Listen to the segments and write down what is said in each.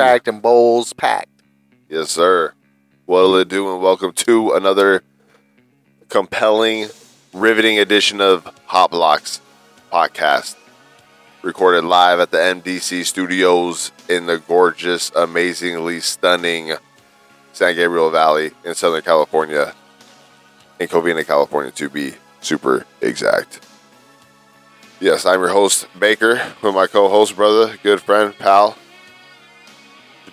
cracked and bowls packed. Yes, sir. What'll it do and welcome to another compelling, riveting edition of Hot Blocks podcast. Recorded live at the MDC studios in the gorgeous, amazingly stunning San Gabriel Valley in Southern California. In Covina, California, to be super exact. Yes, I'm your host, Baker, with my co host, brother, good friend, pal,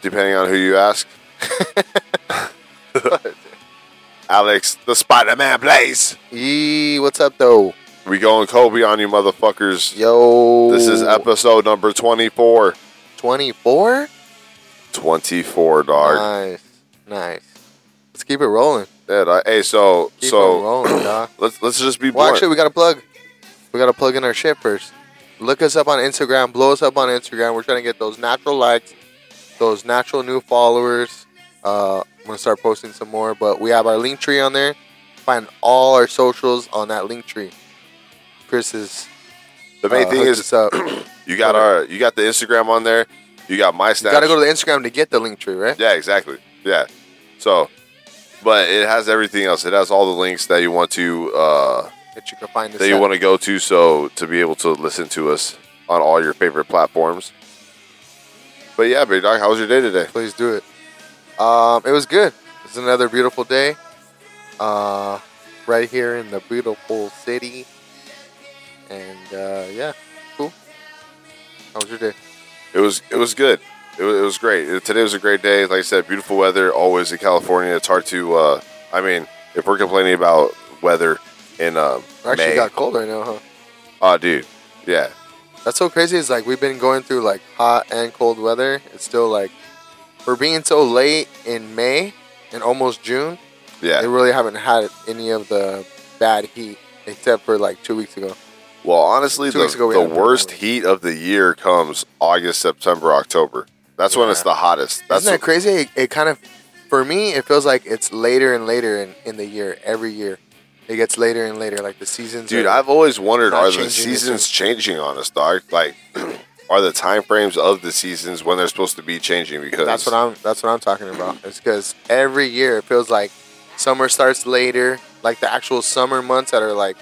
depending on who you ask. Alex, the Spider Man Blaze. Yee, what's up though? We going Kobe on you, motherfuckers. Yo. This is episode number 24. 24? 24, dog. Nice. Nice. Let's keep it rolling. Yeah, dog. Hey, so, Keep so it rolling, dog. let's let's just be Well, blunt. actually, we got to plug. We got to plug in our shit first. Look us up on Instagram. Blow us up on Instagram. We're trying to get those natural likes, those natural new followers. Uh, I'm gonna start posting some more, but we have our link tree on there. Find all our socials on that link tree. Chris is the main uh, thing is you got our you got the Instagram on there. You got my You got to go to the Instagram to get the link tree, right? Yeah, exactly. Yeah. So, but it has everything else. It has all the links that you want to uh, That you can find that you want to go to, so to be able to listen to us on all your favorite platforms. But yeah, big dog, how was your day today? Please do it. Um, it was good. It's another beautiful day. Uh, right here in the beautiful city. And uh, yeah, cool. How was your day? It was it was good. It was, it was great. It- today was a great day. Like I said, beautiful weather always in California. It's hard to. Uh, I mean, if we're complaining about weather in um, It actually May, got cold right now, huh? oh dude, yeah, That's so crazy. It's like we've been going through like hot and cold weather. It's still like we're being so late in May and almost June. yeah. They really haven't had any of the bad heat except for like two weeks ago. Well, honestly, Two the, ago we the had a big worst heat of the year comes August, September, October. That's when it's the hottest. That's Isn't that crazy? It, it kind of, for me, it feels like it's later and later in, in the year. Every year, it gets later and later. Like the seasons. Dude, I've always wondered: Are the seasons changing on us, dog? Like, are the time frames of the seasons when they're supposed to be changing? Because That's what I'm. That's what I'm talking about. It's because every year it feels like summer starts later. Like the actual summer months that are like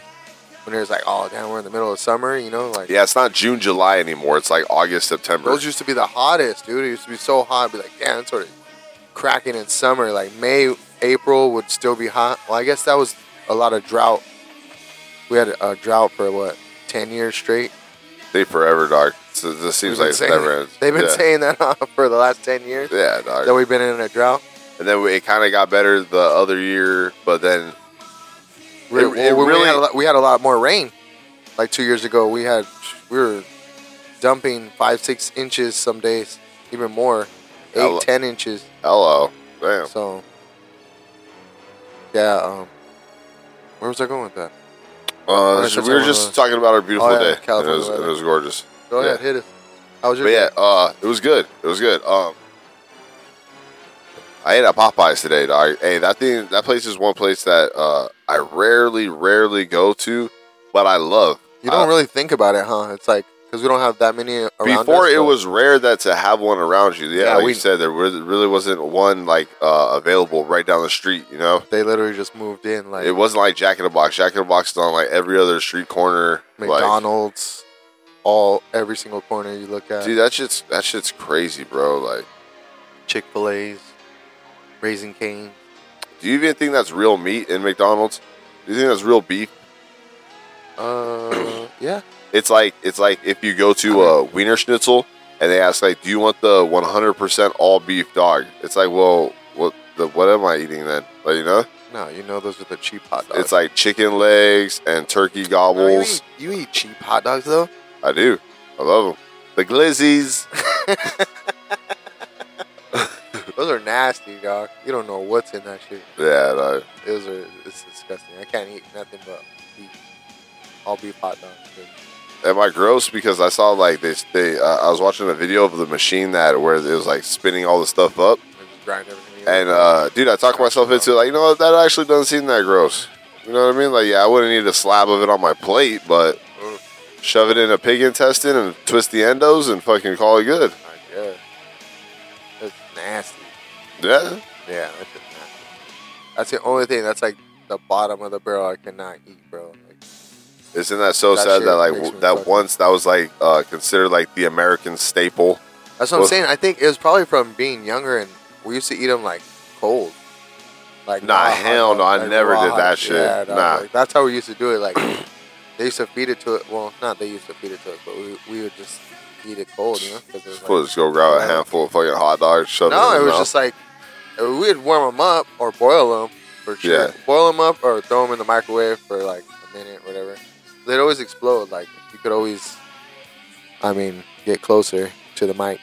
when there's like, oh damn, we're in the middle of summer. You know, like Yeah, it's not June, July anymore. It's like August, September. those used to be the hottest, dude. It used to be so hot. Be like, damn, it's sort of cracking in summer. Like May, April would still be hot. Well, I guess that was a lot of drought. We had a drought for what ten years straight. they forever, dog. So this seems like it's never ends. They've been yeah. saying that uh, for the last ten years Yeah, that we've been in a drought. And then it kind of got better the other year, but then We, It- it we, really- had a lot, we had a lot more rain. Like two years ago, we had we were dumping five, six inches some days, even more, eight, Hello. ten inches. hello, damn. So, yeah. Um, where was I going with that? Uh, so we were just about- talking about our beautiful Oh, yeah, day. And it, was, it was gorgeous. Go Yeah. ahead, hit it. How was your But yeah, uh, it was good. It was good. Um, I ate at Popeyes today, dog. Hey, that thing, that place is one place that uh, I rarely, rarely go to, but I love. You don't Uh, really think about it, huh? It's like because we don't have that many around Before us, it was rare that to have one around you. Yeah, Yeah, like we- you said, there really wasn't one like uh, available right down the street. You know, They literally just moved in, like it wasn't like Jack in the Box. Jack in the Box is on like every other street corner. Like, McDonald's, all every single corner you look at. dude, that shit's that shit's crazy, bro. Like, Chick Fil A's, Raising Cane. do you even think that's real meat in McDonald's? Do you think that's real beef? Uh, yeah. It's like it's like if you go to a Wiener Schnitzel and they ask like, "Do you want the 100% all beef dog?" It's like, well, what the what am I eating then? Like, you know, No, you know those are the cheap hot dogs. it's like chicken legs and turkey No, you, gobbles. eat, you eat cheap hot dogs though. I do. I love them. The glizzies. Those are nasty, dog. You don't know what's in that shit. Yeah, no. Those are it's disgusting. I can't eat nothing but beef. All beef hot dogs. dude. Am I gross because I saw like they they uh, I was watching a video of the machine that where it was like spinning all the stuff up They just grind everything. and uh dude I talked myself into like you know what that actually doesn't seem that gross. You know what I mean? Like yeah, I wouldn't need a slab of it on my plate, but shove it in a pig intestine and twist the endos and fucking call it good. I guess. That's nasty. Yeah. Yeah, that's nasty. That's the only thing. That's like the bottom of the barrel I cannot eat, bro. Isn't that so sad that like w- that once that was like uh, considered like the American staple? that's what Well- I'm saying. I think it was probably from being younger and we used to eat them like cold. Like Nah, hell no, I like never raw did that shit. Yeah, Nah. like, that's how we used to do it. Like they used to feed it to it. Well, not they used to feed it to us, but we, we would just eat it cold, you know? 'cause it was, like- We'll just go grab a handful of fucking hot dogs, shove it No, in it was mouth. just like we'd warm them up or boil them for sure. Yeah. Boil them up or throw them in the microwave for like a minute, whatever. They'd always explode. Like you could always, I mean, get closer to the mic.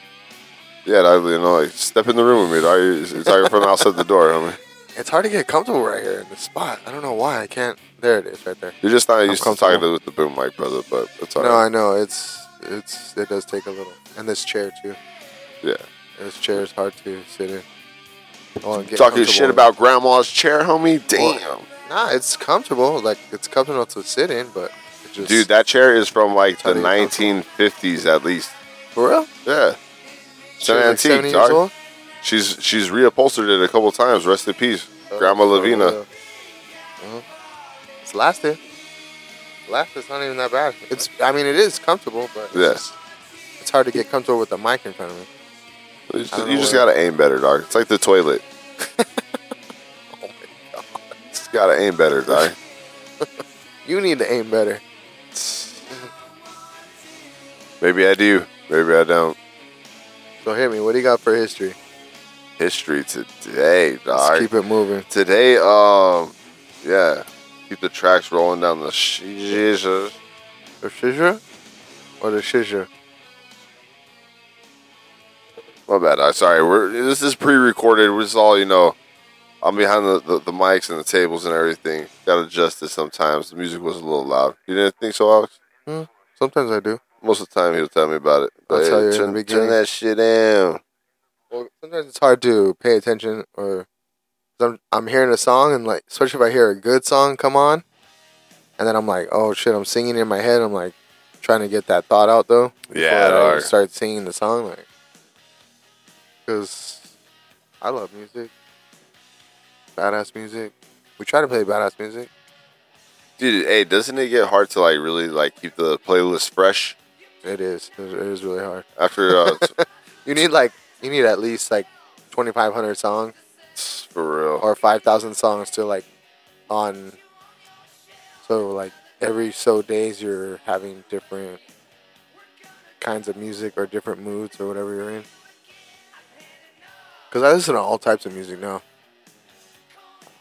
yeah, dog, you know, like step in the room with me, dog. It's like from outside the door, homie. It's hard to get comfortable right here in this spot. I don't know why I can't. There it is, right there. You're just not I'm used to talking to with the boom mic, brother, but it's all No, alright. I know it's it's it does take a little, and this chair too. Yeah. This chair is hard to sit in. I get Talking shit about grandma's chair, homie. Damn, Nah, it's comfortable. Like it's comfortable to sit in, but just dude, that chair is from like the Tell you 1950s at least. for real. Yeah, it's an like, antique, 70 years old? She's she's reupholstered it a couple times. Rest in peace, oh, Grandma Oh, oh Lavina. for real. It's lasted. Lasted. It's not even that bad. It's. I mean, it is comfortable, but it's, Yeah. just- it's hard to get comfortable with the mic in front of me. You just, you just gotta aim better, dog. It's like the toilet. Oh my god. Just gotta aim better, dog. You need to aim better. Maybe I do. Maybe I don't. So hit me. What do you got for history? History today, Let's dog. keep it moving. Today, um, yeah, keep the tracks rolling down the shisha. The shisha or the shisha? My bad. I sorry. We're this is pre-recorded. We're just all you know. I'm behind the, the, the mics and the tables and everything. Got adjusted sometimes. The music was a little loud. You didn't think so, Alex? Hmm? Sometimes I do. Most of the time, he'll tell me about it. I'll But, tell hey, you in turn, turn that shit down. Well, sometimes it's hard to pay attention, or I'm I'm hearing a song and like, especially if I hear a good song come on, and then I'm like, oh shit, I'm singing in my head. I'm like trying to get that thought out though. Yeah, I start singing the song, like, because I love music, badass music. We try to play badass music. Dude, hey, doesn't it get hard to like really like keep the playlist fresh It is. It is- really hard. after uh, You need like you need at least like 2,500 songs for real? or 5,000 songs to like on. So like every so days you're having different kinds of music or different moods or whatever you're in. Because I listen to all types of music now.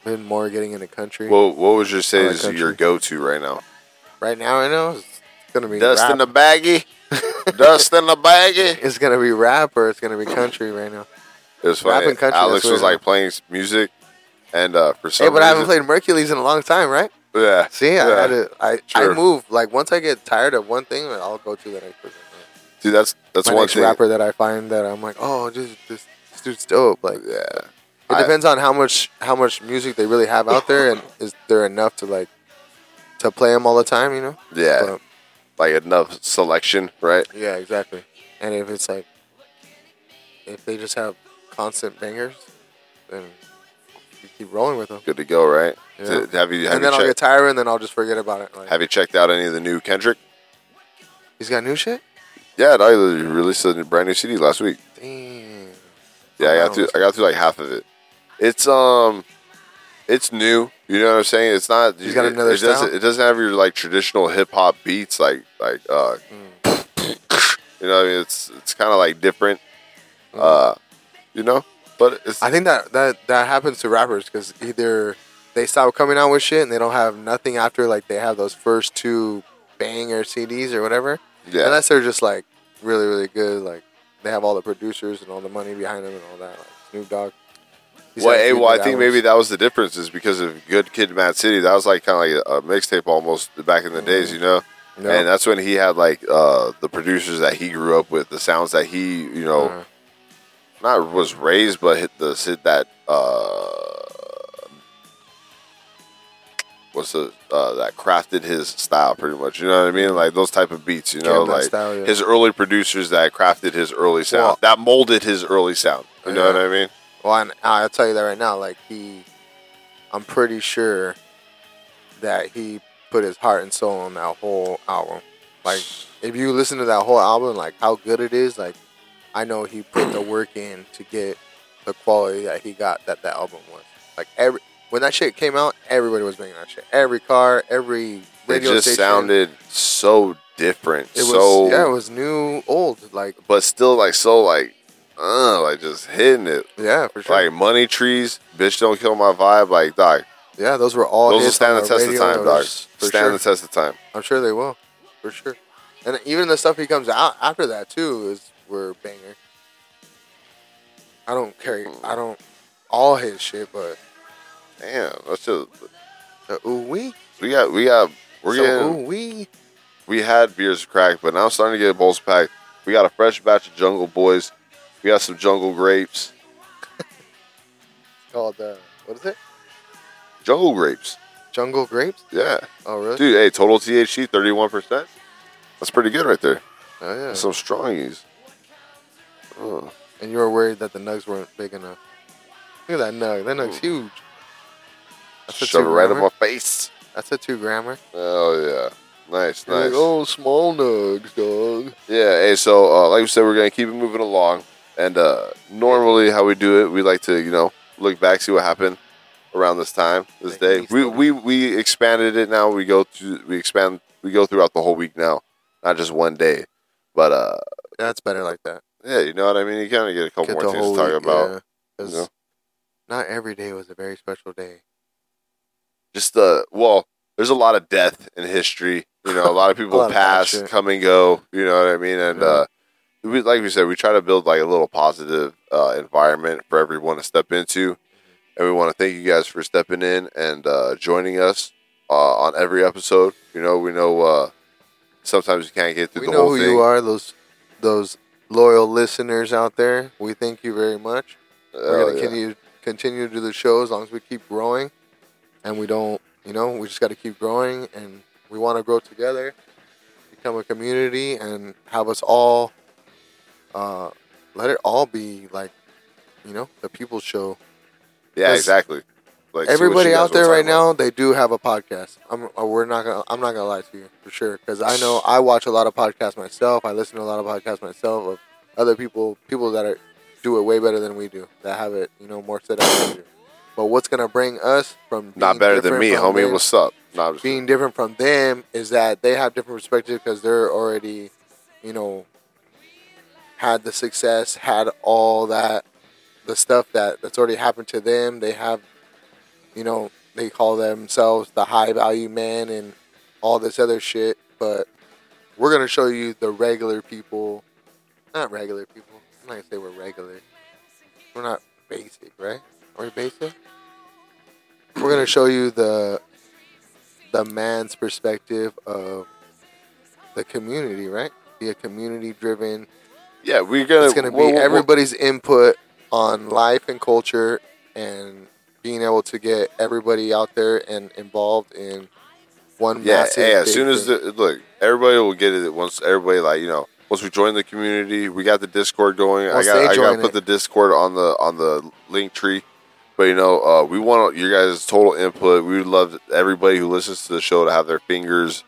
Been more getting into country. What what would you say is country. your go-to right now? right now, I know it's gonna be Dust rap. in the baggie. Dust in the baggie. it's gonna be rap or it's gonna be country right now. It was Rap funny. country, Alex was like playing music, and uh, for some Hey, but I haven't played Merkules in a long time, right? Yeah. See, I had to. I Sure. I move like once I get tired of one thing, I'll go to the next person. Dude, that's that's My one next thing. rapper that I find that I'm like, oh, this this, this dude's dope. Like, Yeah. It I- depends on how much how much music they really have out there, and is there enough to like to play them all the time? You know? Yeah. But, like enough selection, right? yeah, exactly. And if it's like, if they just have constant bangers, then you keep rolling with them. Good to go, right? Yeah. To- have you have and you then I'll get checked tired, and then I'll just forget about it. Like, have you checked out any of the new Kendrick? he's got new shit. Yeah, I released a brand new CD last week. Damn. Yeah, I got through. I got through like half of it. It's um, it's new. You know what I'm saying? It's not. He's got it, another it doesn't. style? It doesn't have your like traditional hip hop beats, like like uh, you know. What I mean, it's it's kind of like different. Uh, you know, but it's Mm. I think that that that happens to rappers because either they stop coming out with shit and they don't have nothing after like they have those first two banger CDs or whatever. yeah. Unless they're just like really really good, like they have all the producers and all the money behind them and all that. Like Snoop Dogg. He's Well, hey, well, I think maybe that was the difference is because of Good Kid, Mad City. That was like kind of like a mixtape almost back in the days, you know. No. And that's when he had like uh, the producers that he grew up with, the sounds that he, you know, Uh, not was raised, but hit the hit that uh, what's the uh, that crafted his style pretty much. You know what I mean? Like those type of beats. You know, like style, yeah. his early producers that crafted his early sound, Well- that molded his early sound. You know what I mean? Well, and uh, I'll tell you that right now. Like he, I'm pretty sure that he put his heart and soul on that whole album. Like if you listen to that whole album, like how good it is, like I know he put the work in to get the quality that he got that that album was. Like every when that shit came out, everybody was bringing that shit. Every car, every It just station. sounded so different. It was so yeah, it was new, old. Like but still like so like uh like just hitting it. yeah, for sure. Like money trees, bitch don't kill my vibe. Like dog, yeah, those were all those will stand the test of time, For Stand sure. the test of time. I'm sure they will, for sure. And even the stuff he comes out after that too is were banger. I don't carry, I don't all his shit, but Damn, that's just the ooh wee, we got we got we're so getting ooh wee. we had beers cracked, but now I'm starting to get bowls packed. We got a fresh batch of Jungle Boys. We got some Jungle Grapes. Called uh, what is it? Jungle Grapes. Jungle grapes? Yeah. Oh really? Dude, hey, total THC 31%. That's pretty good right there. Oh yeah. That's some strongies. Oh. and you were worried that the nugs weren't big enough. Look at that nug. That nug's huge. That's a Shove it right in my face. That's a two grammer. Oh, yeah. Nice, You're nice. like, oh, small nugs, dog. Yeah, hey, so uh, like we said, we're going to keep it moving along. And uh, normally, how we do it, we like to, you know, look back, see what happened around this time, this day. We, we we expanded it now. We go to we expand we go throughout the whole week now, not just one day. But uh, yeah, That's better like that. yeah, you know what I mean. You kind of get a couple Get more things to talk week, about. yeah. you know? not every day was a very special day. Just uh, well, there's a lot of death in history. You know, a lot of people lot of bad pass, come and go. You know what I mean? And Yeah. uh, we, like we said, we try to build like a little positive uh, environment for everyone to step into. And we want to thank you guys for stepping in and uh, joining us uh, on every episode. You know, we know uh, sometimes you can't get through we the know whole who thing. you are, those those loyal listeners out there. We thank you very much. We're gonna yeah. continue continue to do the show as long as we keep growing, and we don't, you know, we just got to keep growing, and we want to grow together, become a community, and have us all, uh, let it all be like, you know, the people show. Yeah, exactly. Like, see what Everybody you guys out there right talk about. now, they do have a podcast. I'm, uh, we're not gonna, I'm not gonna lie to you for sure, because I know I watch a lot of podcasts myself. I listen to a lot of podcasts myself of other people, people that are do it way better than we do, that have it, you know, more set up. than we do. But what's gonna bring us from Not being better than different me, from homie. them- What's up? No, I'm just being different from them is that they have different perspectives because they're already, you know, had the success, had all that, the stuff that that's already happened to them. They have, you know, they call themselves the high value man and all this other shit. But we're gonna show you the regular people, not regular people. I'm not gonna say we're regular. We're not basic, right? Are we basic? We're gonna show you the the man's perspective of the community, right? Be a community driven. Yeah, we're gonna. It's gonna be we'll- we'll- everybody's input on life and culture, and being able to get everybody out there and involved in one. Yeah, massive hey, as soon as the look, everybody will get it once everybody like you know once we join the community, we got the Discord going. Once I got I got to put it. the Discord on the on the link tree. But you know, uh, we want your guys' total input. We would love everybody who listens to the show to have their fingers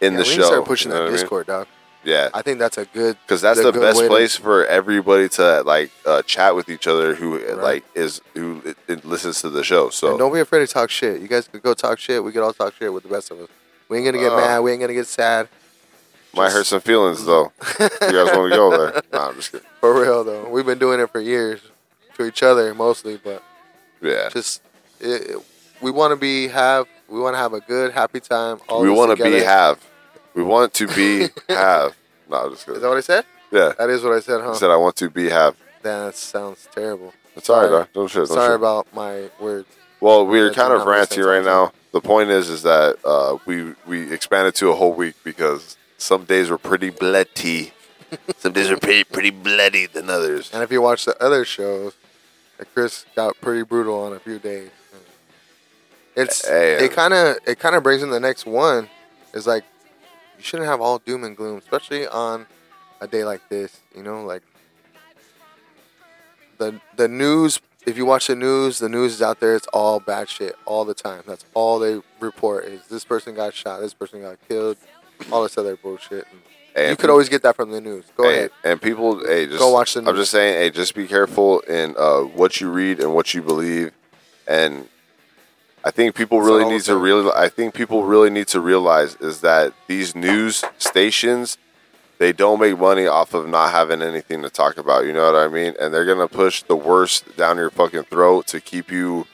in Yeah, the we show. start pushing you know that what I mean? Discord, dog. Yeah, I think that's a good. because that's the best way to- place for everybody to like uh, chat with each other who Right. like is who it, it listens to the show. So And don't be afraid to talk shit. You guys could go talk shit. We could all talk shit with the rest of us. We ain't gonna get Uh, mad. We ain't gonna get sad. might hurt some feelings though. you guys want to go there? Nah, I'm just kidding. For real though, we've been doing it for years to each other mostly, but Yeah. just it, we want to be have we want to have a good happy time. All we want to be have. We want to be have. No, I'm just kidding. Is that what I said? Yeah. That is what I said, I huh? said I want to be have. that sounds terrible. It's all right. Don't shit. Don't Sorry shit. about my words. Well, we're That's kind what of ranty right now. The point is, is that uh, we we expanded to a whole week because some days were pretty bloody. some days were pretty pretty bloody than others. And if you watch the other shows, Chris got pretty brutal on a few days. It's Hey, it kind of it kind of brings in the next one. Is like you shouldn't have all doom and gloom, especially on a day like this. You know, like the the news. If you watch the news, the news is out there. It's all bad shit all the time. That's all they report is this person got shot, this person got killed, all this other bullshit. And Hey, you and could always get that from the news. Go hey, ahead. And people, hey, just Go watch the News. I'm just saying, hey, just be careful in uh, what you read and what you believe, and I think people really all need to real. I think people really need to realize is that these news stations, they don't make money off of not having anything to talk about. You know what I mean? And they're gonna push the worst down your fucking throat to keep you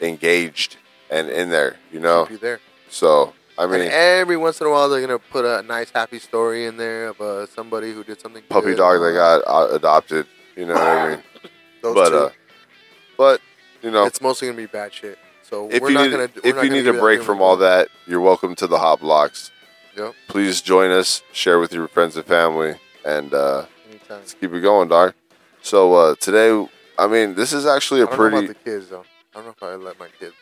engaged and in there. You know, Keep you there. so I mean, and every once in a while, they're gonna put a nice, happy story in there of uh, somebody who did something. puppy good. dog that got uh, adopted. You know what I mean? Those but two. uh, but you know, it's mostly gonna be bad shit. So if we're you not need gonna. we're if you need a break from all that, you're welcome to the Hot Blocks. Yep. Please join us, share with your friends and family, and uh, Anytime. let's keep it going, dog. So uh, today, I mean, this is actually I a know pretty. about the kids though. I don't know if I let my kids.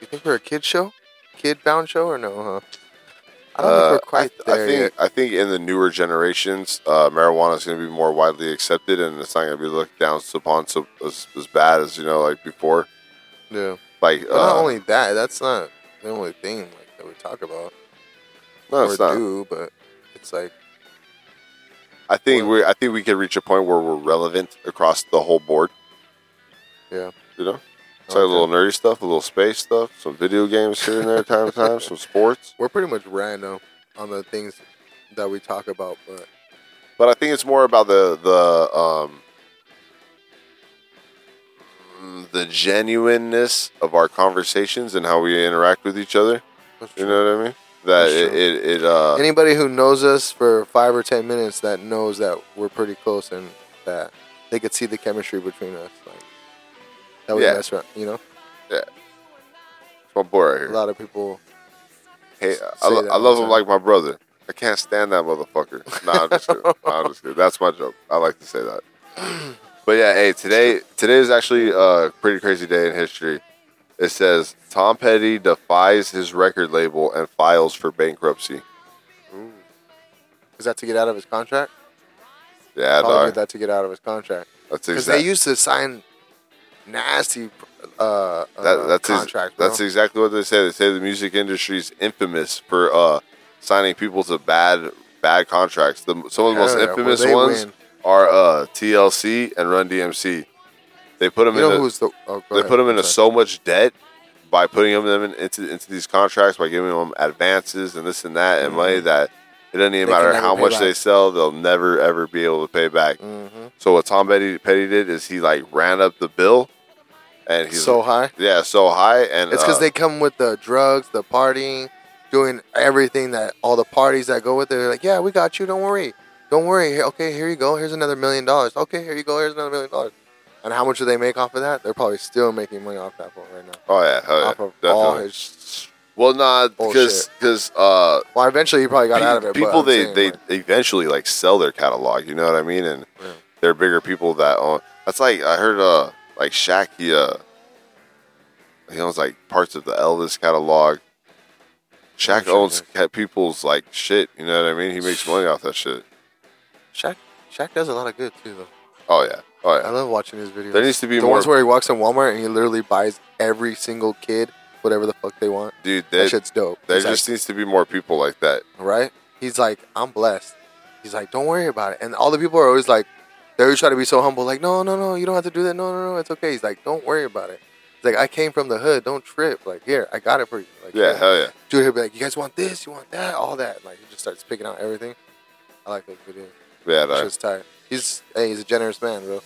You think we're a kid show, kid bound show, or no? Huh? I don't uh, think we're quite I, I there think yet. I think in the newer generations, uh, marijuana is going to be more widely accepted, and it's not going to be looked down upon so as, as bad as you know, like before. Yeah. Like, But not uh, only that, that's not the only thing like that we talk about no, or it's not. do, but it's like I think Well- we I think we could reach a point where we're relevant across the whole board. Yeah. You know? It's like a little nerdy stuff, a little space stuff, some video games here and there, time to time, some sports. we're pretty much random on the things that we talk about, but But I think it's more about the the um the genuineness of our conversations and how we interact with each other. that's You true. know what I mean? That it, it, it uh anybody who knows us for five or ten minutes that knows that we're pretty close and that they could see the chemistry between us, like that we Yeah. mess around. You know, it's my boy right here. a lot of people. Hey, I, lo- I love him like my brother. I can't stand that motherfucker. Nah, I'm just kidding. Nah, I'm just kidding. That's my joke. I like to say that. But yeah, hey, today today is actually a pretty crazy day in history. It says Tom Petty defies his record label and files for bankruptcy. Ooh. Is that to get out of his contract? Yeah, Probably dog. did that to get out of his contract That's because they used to sign nasty uh, uh, that, that's ex- contracts. bro. that's exactly what they say. They say the music industry is infamous for uh, signing people to bad bad contracts. The, some of the most yeah, infamous well, ones win. are uh, TLC and Run DMC. They put them You in. A, the? Oh, they ahead. put them into sorry. so much debt by putting them in, into into these contracts by giving them advances and this and that and money that it doesn't even Mm-hmm. They matter how much back. they sell, they'll never ever be able to pay back. Mhm. So what Tom Petty, Petty did is he like ran up the bill, and he's so high. yeah so high, and It's because uh, they come with the drugs, the partying, doing everything that all the parties that go with it. They're like, yeah, we got you. Don't worry. Don't worry. Okay, here you go. Here's another million dollars. Okay, here you go. Here's another million dollars. And how much do they make off of that? They're probably still making money off that one right now. oh yeah, oh, yeah off of definitely. all his. well, not because because uh, Well, eventually he probably got pe- out of it. people they saying, they like, eventually like sell their catalog. You know what I mean? And Yeah. they're bigger people that own. That's like I heard uh like Shaq he uh he owns like parts of the Elvis catalog. Shaq sure owns people's like shit. You know what I mean? He makes money off that shit. Shaq, Shaq does a lot of good too, though. Oh yeah, oh I love watching his videos. There needs to be the more, ones where he walks in Walmart and he literally buys every single kid whatever the fuck they want. dude. That There, shit's dope. there just needs to be more people like that. right? He's like, I'm blessed. He's like, don't worry about it. And all the people are always like, they always try to be so humble, like, no, no, no, you don't have to do that. No, no, no, it's okay. He's like, don't worry about it. He's like, I came from the hood. Don't trip. Like, here, I got it for you. Like, Yeah, hell yeah. Dude, he'll be like, you guys want this? You want that? All that. Like, he just starts picking out everything. I like those videos. Yeah, That shit's tight. He's, hey, he's a generous man, bro.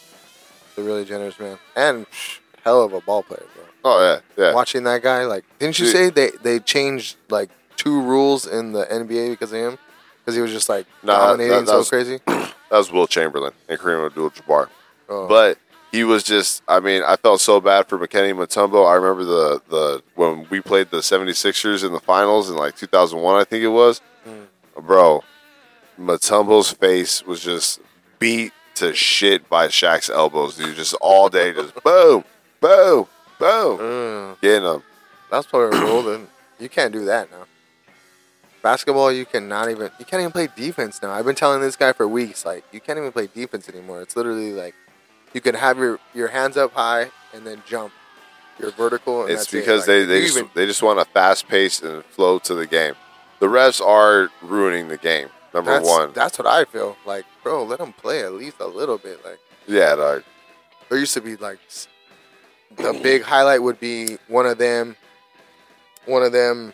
He's a really generous man. And psh, hell of a ball player, bro. Oh yeah, yeah. Watching that guy, like, didn't you Dude. say they, they changed, like, two rules in the NBA because of him? Because he was just, like, Nah, dominating that- that so was- crazy? That was Wilt Chamberlain and Kareem Abdul-Jabbar. Oh. But he was just I mean, I felt so bad for Dikembe Mutombo. I remember the the when we played the 76ers in the finals in like 2001, I think it was. Hmm. Bro, Mutombo's face was just beat to shit by Shaq's elbows, dude. Just all day, just boom, boom, boom. Ugh. Getting them. That's probably a rule. Then you can't do that now. Basketball, you cannot even. You can't even play defense now. I've been telling this guy for weeks, like you can't even play defense anymore. It's literally like you can have your your hands up high and then jump. Your vertical. And It's that's it. because Like, they they just, even- they just want a fast pace and flow to the game. The refs are ruining the game. Number that's, one. That's what I feel. Like, bro, let them play at least a little bit. Like Yeah, dog. there used to be like the big highlight would be one of them, one of them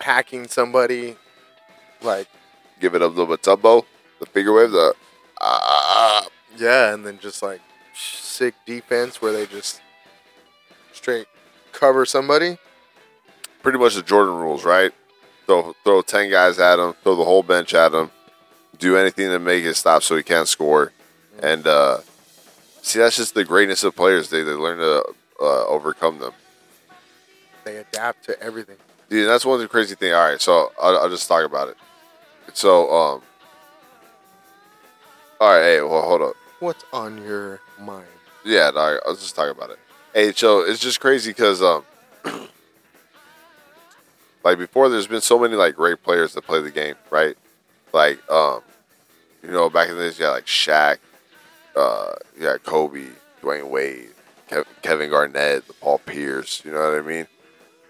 hacking somebody, like Give it a little bit tumbo. The figure wave. The ah. yeah, and then just like sick defense where they just straight cover somebody. pretty much the Jordan rules, right? Throw throw ten guys at him, throw the whole bench at him, do anything to make it stop so he can't score, and uh, see that's just the greatness of players. They they learn to uh, overcome them. They adapt to everything. Dude, that's one of the crazy thing. All right, so I'll, I'll just talk about it. So, um, all right, hey, well, hold up. What's on your mind? Yeah, dog, I'll just talk about it. Hey, so it's just crazy because, um, like before, there's been so many like great players that play the game, right? Like, um, you know, back in the days, you had like Shaq, uh, you had Kobe, Dwyane Wade, Kev- Kevin Garnett, the Paul Pierce. You know what I mean?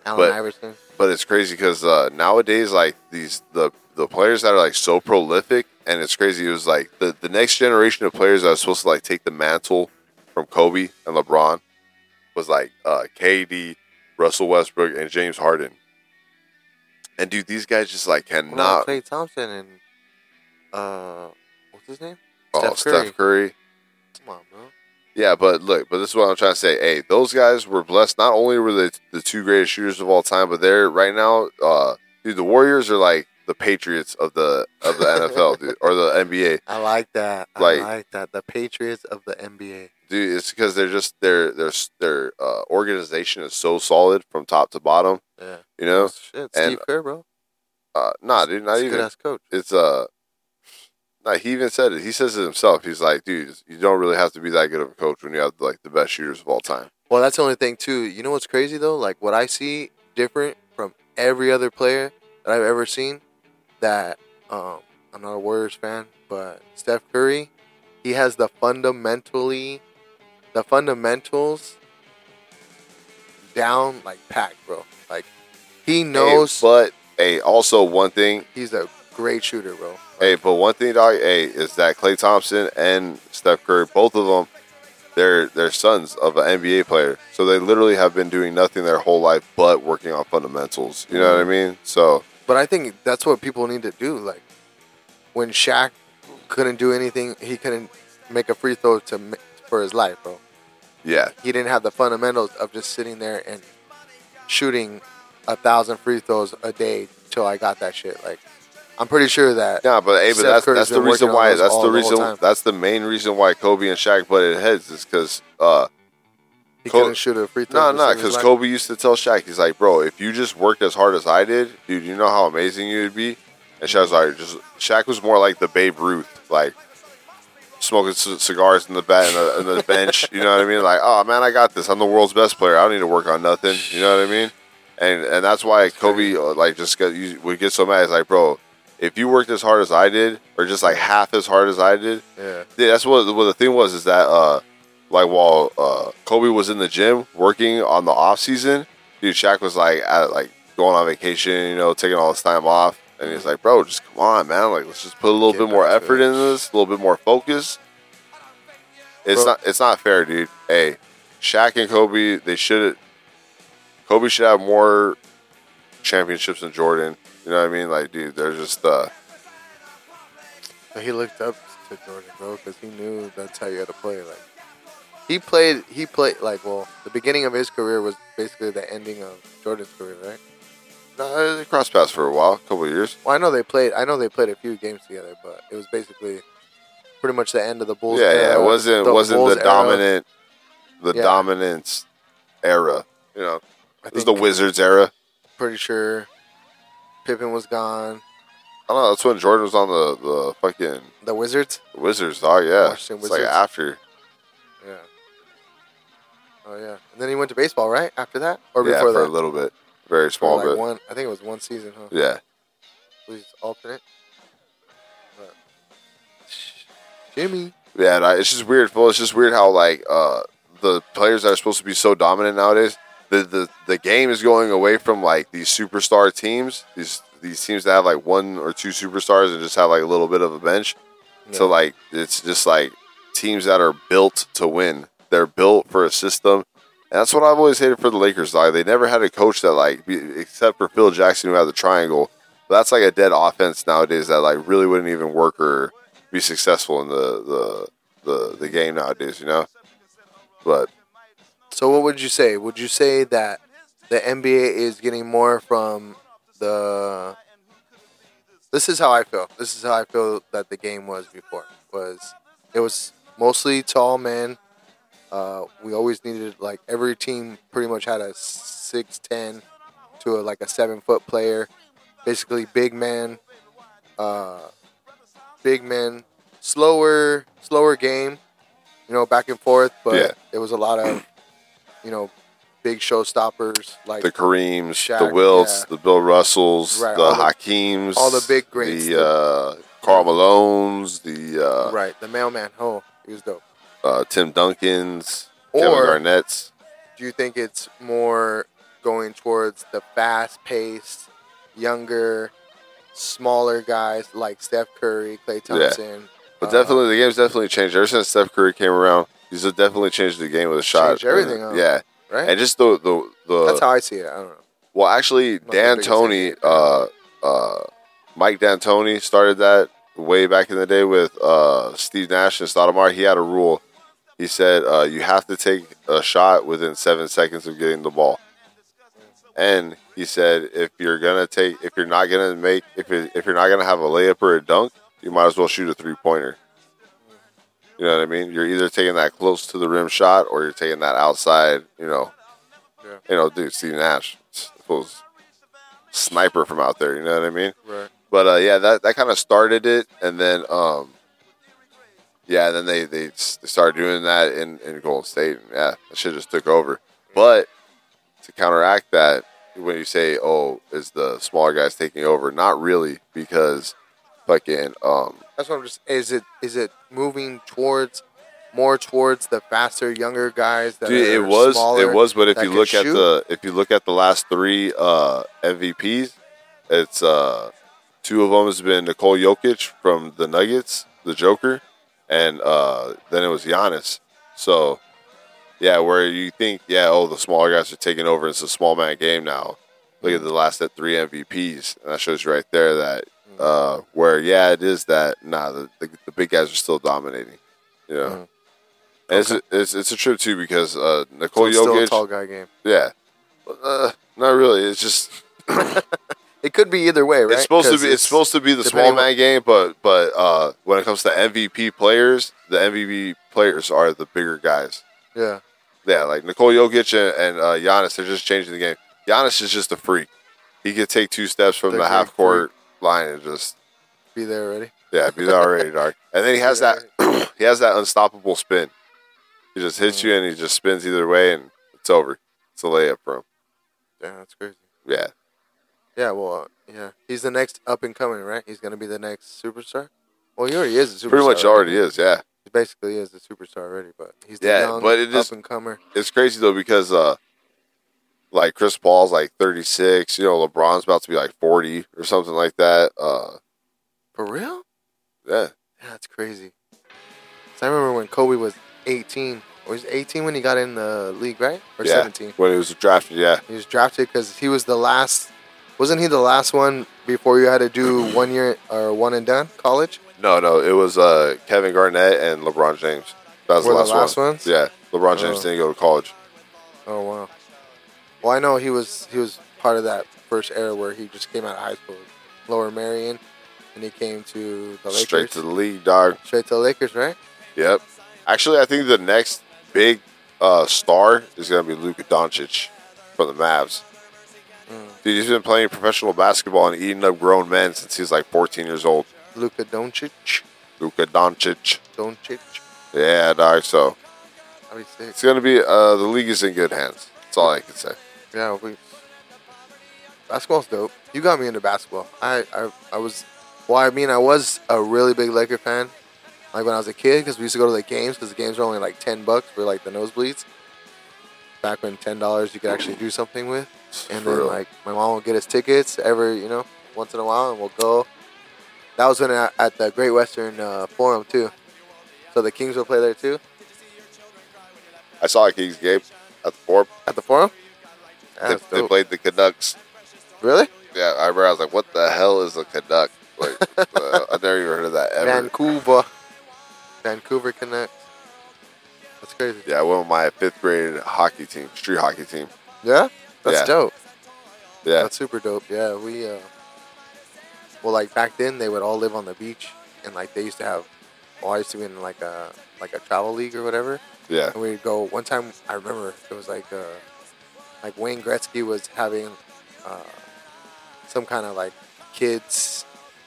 Allen But- Iverson. But it's crazy because uh, nowadays, like these the the players that are like so prolific, and it's crazy. It was like the the next generation of players that was supposed to like take the mantle from Kobe and LeBron was like uh, KD, Russell Westbrook, and James Harden. And dude, these guys just like cannot. Klay Thompson and uh, what's his name? oh, Steph Curry. Steph Curry. Come on, bro. Yeah, but look, but this is what I'm trying to say. Hey, those guys were blessed. Not only were they the two greatest shooters of all time, but they're right now, uh, dude. The Warriors are like the Patriots of the of the NFL, dude, or the NBA, I like that. Like- I like that. The Patriots of the NBA. dude. It's because they're just their their their uh, organization is so solid from top to bottom. Yeah. You know, Shit, and- Steve Kerr, bro. uh, nah, dude, not even. good ass coach. It's uh, not. He even said it. He says it himself. He's like, dude, you don't really have to be that good of a coach when you have like the best shooters of all time. Well, that's the only thing too. You know what's crazy though? Like what I see different from every other player that I've ever seen. That um, I'm not a Warriors fan, but Steph Curry, he has the fundamentally, the fundamentals down like packed, bro. Like he knows Hey, but hey, also one thing he's a great shooter, bro. Like, Hey, but one thing, dog, hey, is that Klay Thompson and Steph Curry, both of them, they're they're sons of an NBA player, so they literally have been doing nothing their whole life but working on fundamentals. You know what I mm-hmm. mean? So But I think that's what people need to do. Like when Shaq couldn't do anything, he couldn't make a free throw to for his life, bro. yeah, He didn't have the fundamentals of just sitting there and shooting a thousand free throws a day till I got that shit. Like I'm pretty sure that yeah, but hey, but that's that's the reason why that's all the the reason time. that's the main reason why Kobe and Shaq butted heads is because uh he Col- couldn't shoot a free throw. no no because. Kobe used to tell Shaq he's like bro if you just worked as hard as I did dude you know how amazing you would be and Shaq's like just Shaq was more like the Babe Ruth like smoking c- cigars in the bed in the, in the bench you know what I mean like oh man I got this I'm the world's best player I don't need to work on nothing you know what I mean and and that's why Kobe uh, like just got you would get so mad it's like bro if you worked as hard as I did or just like half as hard as I did Yeah. yeah, that's what what the thing was is that uh like while uh Kobe was in the gym working on the off season, dude Shaq was like at like going on vacation, you know, taking all his time off. And he's like, bro, just come on, man. Like let's just put a little Get bit more effort into this, a little bit more focus. It's Bro. not it's not fair, dude. Hey, Shaq and Kobe, they should Kobe should have more championships than Jordan. You know what I mean? Like, dude, they're just uh he looked up to Jordan, bro, because he knew that's how you had to play. Like he played, he played like well, the beginning of his career was basically the ending of Jordan's career, right? no, they crossed paths for a while, a couple of years. Well, I know they played. I know they played a few games together, but it was basically pretty much the end of the Bulls. Yeah, yeah, it wasn't the wasn't Bulls the era. dominant, the Yeah. dominance era. You know, it was the Wizards era. pretty sure Pippen was gone. I don't know. That's when Jordan was on the the fucking The Wizards. Wizards, dog. Yeah, Washington it's like after. Yeah. Oh yeah, and then he went to baseball, right? After that, or yeah, before for a little bit, very small like bit. one. I think it was one season, huh? Yeah, Was alternate. But Jimmy. yeah. It's just weird. Well, it's just weird how like uh the players that are supposed to be so dominant nowadays, the the the game is going away from like these superstar teams. These these teams that have like one or two superstars and just have like a little bit of a bench. So Yeah. like it's just like teams that are built to win. They're built for a system. And that's what I've always hated for the Lakers. Like they never had a coach that like be, except for Phil Jackson who had the triangle. But that's like a dead offense nowadays that like really wouldn't even work or be successful in the the the, the game nowadays, you know? But So what would you say? Would you say that the NBA is getting more from the This is how I feel. This is how I feel that the game was before. Was it was mostly tall men. Uh, we always needed like every team pretty much had a six ten to a, like a seven foot player, basically big man, uh, big men, slower slower game, you know, back and forth. But Yeah. it was a lot of you know big showstoppers like the Kareems, Shaq, the Wilts, yeah. the Bill Russells, Right, the all Hakeems, all the big greats, the uh, Carl Malones, the uh, right the mailman. Oh, he was dope. uh, Tim Duncans, Kevin Garnett's. do you think it's more going towards the fast paced, younger, smaller guys like Steph Curry, Klay Yeah. Thompson? But uh, definitely, the game's definitely changed ever since Steph Curry came around. He's definitely changed the game with a shot. Changed everything up. Yeah, right? and just the the the. That's how I see it. I don't know. well, actually, D'Antoni, uh, uh, Mike D'Antoni started that way back in the day with uh, Steve Nash and Stoudemire. He had a rule. He said uh, you have to take a shot within seven seconds of getting the ball. And he said if you're gonna take, if you're not gonna make, if you're, if you're not gonna have a layup or a dunk, you might as well shoot a three pointer. You know what I mean? You're either taking that close to the rim shot or you're taking that outside. You know, Yeah. you know, dude, Steve Nash, was sniper from out there. You know what I mean? Right. But uh, yeah, that, that kind of started it, and then um, yeah, then they they they started doing that in in Golden State, and yeah, that shit just took over. But to counteract that, when you say, "Oh, is the smaller guys taking over?" Not really, because fucking um, That's what I'm just. Is it is it moving towards more towards the faster, younger guys that Dude, are it was smaller, it was, but if you look at the if you look at the last three uh, MVPs, it's uh, two of them has been Nikola Jokic from the Nuggets, the Joker, and uh, then it was Giannis. So yeah, where you think yeah, oh the smaller guys are taking over. It's a small man game now. Look at the last at three MVPs, and that shows you right there that uh, where yeah, it is that nah, the, the, the big guys are still dominating. You know. Mhm. And it's, it's it's a trip too because uh, So Nikola it's still a Jokic, tall guy game. yeah, uh, not really. It's just It could be either way, right? it's supposed to be it's, supposed to be the small man game, but but uh, when it comes to MVP players, the MVP players are the bigger guys. Yeah. Yeah, like Nikola Jokic and, and uh, Giannis, they're just changing the game. Giannis is just a freak. He could take two steps from the half court line and just Be there already. yeah, be there already, dark. And then he has that he has that unstoppable spin. He just hits you and he just spins either way and it's over. It's a layup for him. Yeah, that's crazy. Yeah. Yeah, well, uh, yeah, he's the next up and coming, right? He's gonna be the next superstar. Well, he already is a superstar. Pretty much already is, yeah. He basically is a superstar already, but he's the Yeah, young but it is- up and comer. It's crazy though because uh like Chris Paul's like 36, you know, LeBron's about to be like 40 or something like that. Uh For real? yeah. Yeah, that's crazy. 'Cause I remember when Kobe was 18. Or was he 18 when he got in the league, right? Or yeah. 17? When he was drafted, yeah. He was drafted because he was the last. Wasn't he the last one before you had to do one year or one and done college? No, no, it was uh Kevin Garnett and LeBron James. That was Were the the last, last one. ones? Yeah. LeBron James Oh. didn't go to college. Oh wow. Well, I know he was he was part of that first era where he just came out of high school, Lower Merion, and he came to the Lakers. Straight to the league, dog. Straight to the Lakers, right? Yep. Actually, I think the next big uh, star is going to be Luka Doncic from the Mavs. Mm. Dude, he's been playing professional basketball and eating up grown men since he's like 14 years old. Luka Doncic, Luka Doncic. Doncic. Yeah, dog. So, I That'd be sick. It's gonna be uh, the league is in good hands. That's all I can say. Yeah, we. Basketball's dope. You got me into basketball. I, I, I was, well, I mean, I was a really big Laker fan, like when I was a kid, because we used to go to the games, because the games were only like ten bucks for like the nosebleeds. Back when ten dollars you could actually do something with, and For then real. like my mom would get us tickets every, you know, once in a while, and we'll go. That was when I, at the Great Western uh, Forum too. So the Kings will play there too I saw a Kings game at the Forum. at the Forum. They, That's they dope. played the Canucks. Really? Yeah, I remember. I was like, "What the hell is a Canuck?" Like, uh, I never even heard of that ever. Vancouver. Vancouver Canucks. That's crazy. Yeah, I went with my fifth grade hockey team, street hockey team. Yeah? That's Yeah. dope. Yeah, That's super dope. Yeah, we uh well like back then they would all live on the beach and like they used to have well, I used to be in like a like a travel league or whatever. yeah, And we'd go one time I remember it was like uh like Wayne Gretzky was having uh some kind of like kids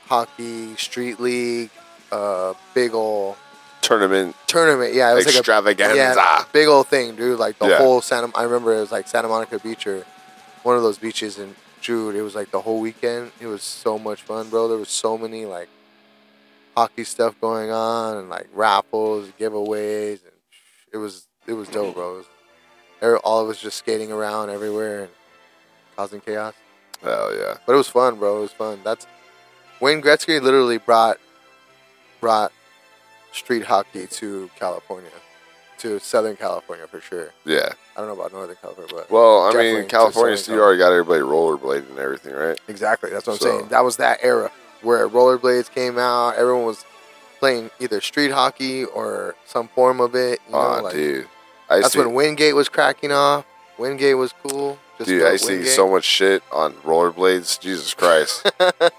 hockey street league uh big ol' tournament tournament. Yeah, it was like a extravaganza. Yeah, big old thing, dude. Like the Yeah. whole Santa. I remember it was like Santa Monica Beach or one of those beaches in Jude. It was like the whole weekend. It was so much fun, bro. There was so many like hockey stuff going on and like raffles, giveaways, and it was it was dope, bro. All of us just skating around everywhere and causing chaos. Hell yeah. But it was fun, bro. It was fun. That's Wayne Gretzky literally brought brought street hockey to California, to Southern California for sure. Yeah. I don't know about Northern California, but Well, I mean, California, Southern you already got everybody rollerblading and everything, right? exactly that's what I'm So- saying. That was that era where rollerblades came out. Everyone was playing either street hockey or some form of it. You know, Oh, like, dude. I that's see, when Wingate was cracking off. Wingate was cool. Just dude, I see Wingate. so much shit on rollerblades. Jesus Christ. the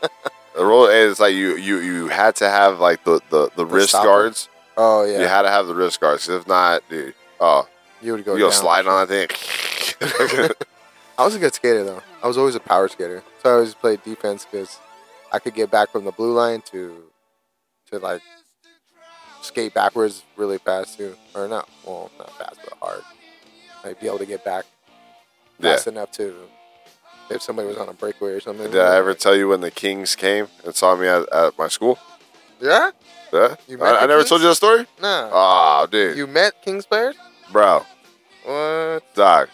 roller, it's like you, you, you had to have like the, the, the, wrist stopper? guards. Oh yeah, You had to have the wrist guards. If not, dude, oh, you would go. you go slide on that thing. I was a good skater though. I was always a power skater, so I always played defense because I could get back from the blue line to to like skate backwards really fast too, or not well not fast but hard. Like be able to get back yeah. fast enough to if somebody was on a breakaway or something. Did I ever tell you when the Kings came and saw me at, at my school? Yeah, Yeah. You met I, I never Kings? told you that story? nah. Oh, dude. you met Kings players? Bro. What? Dog.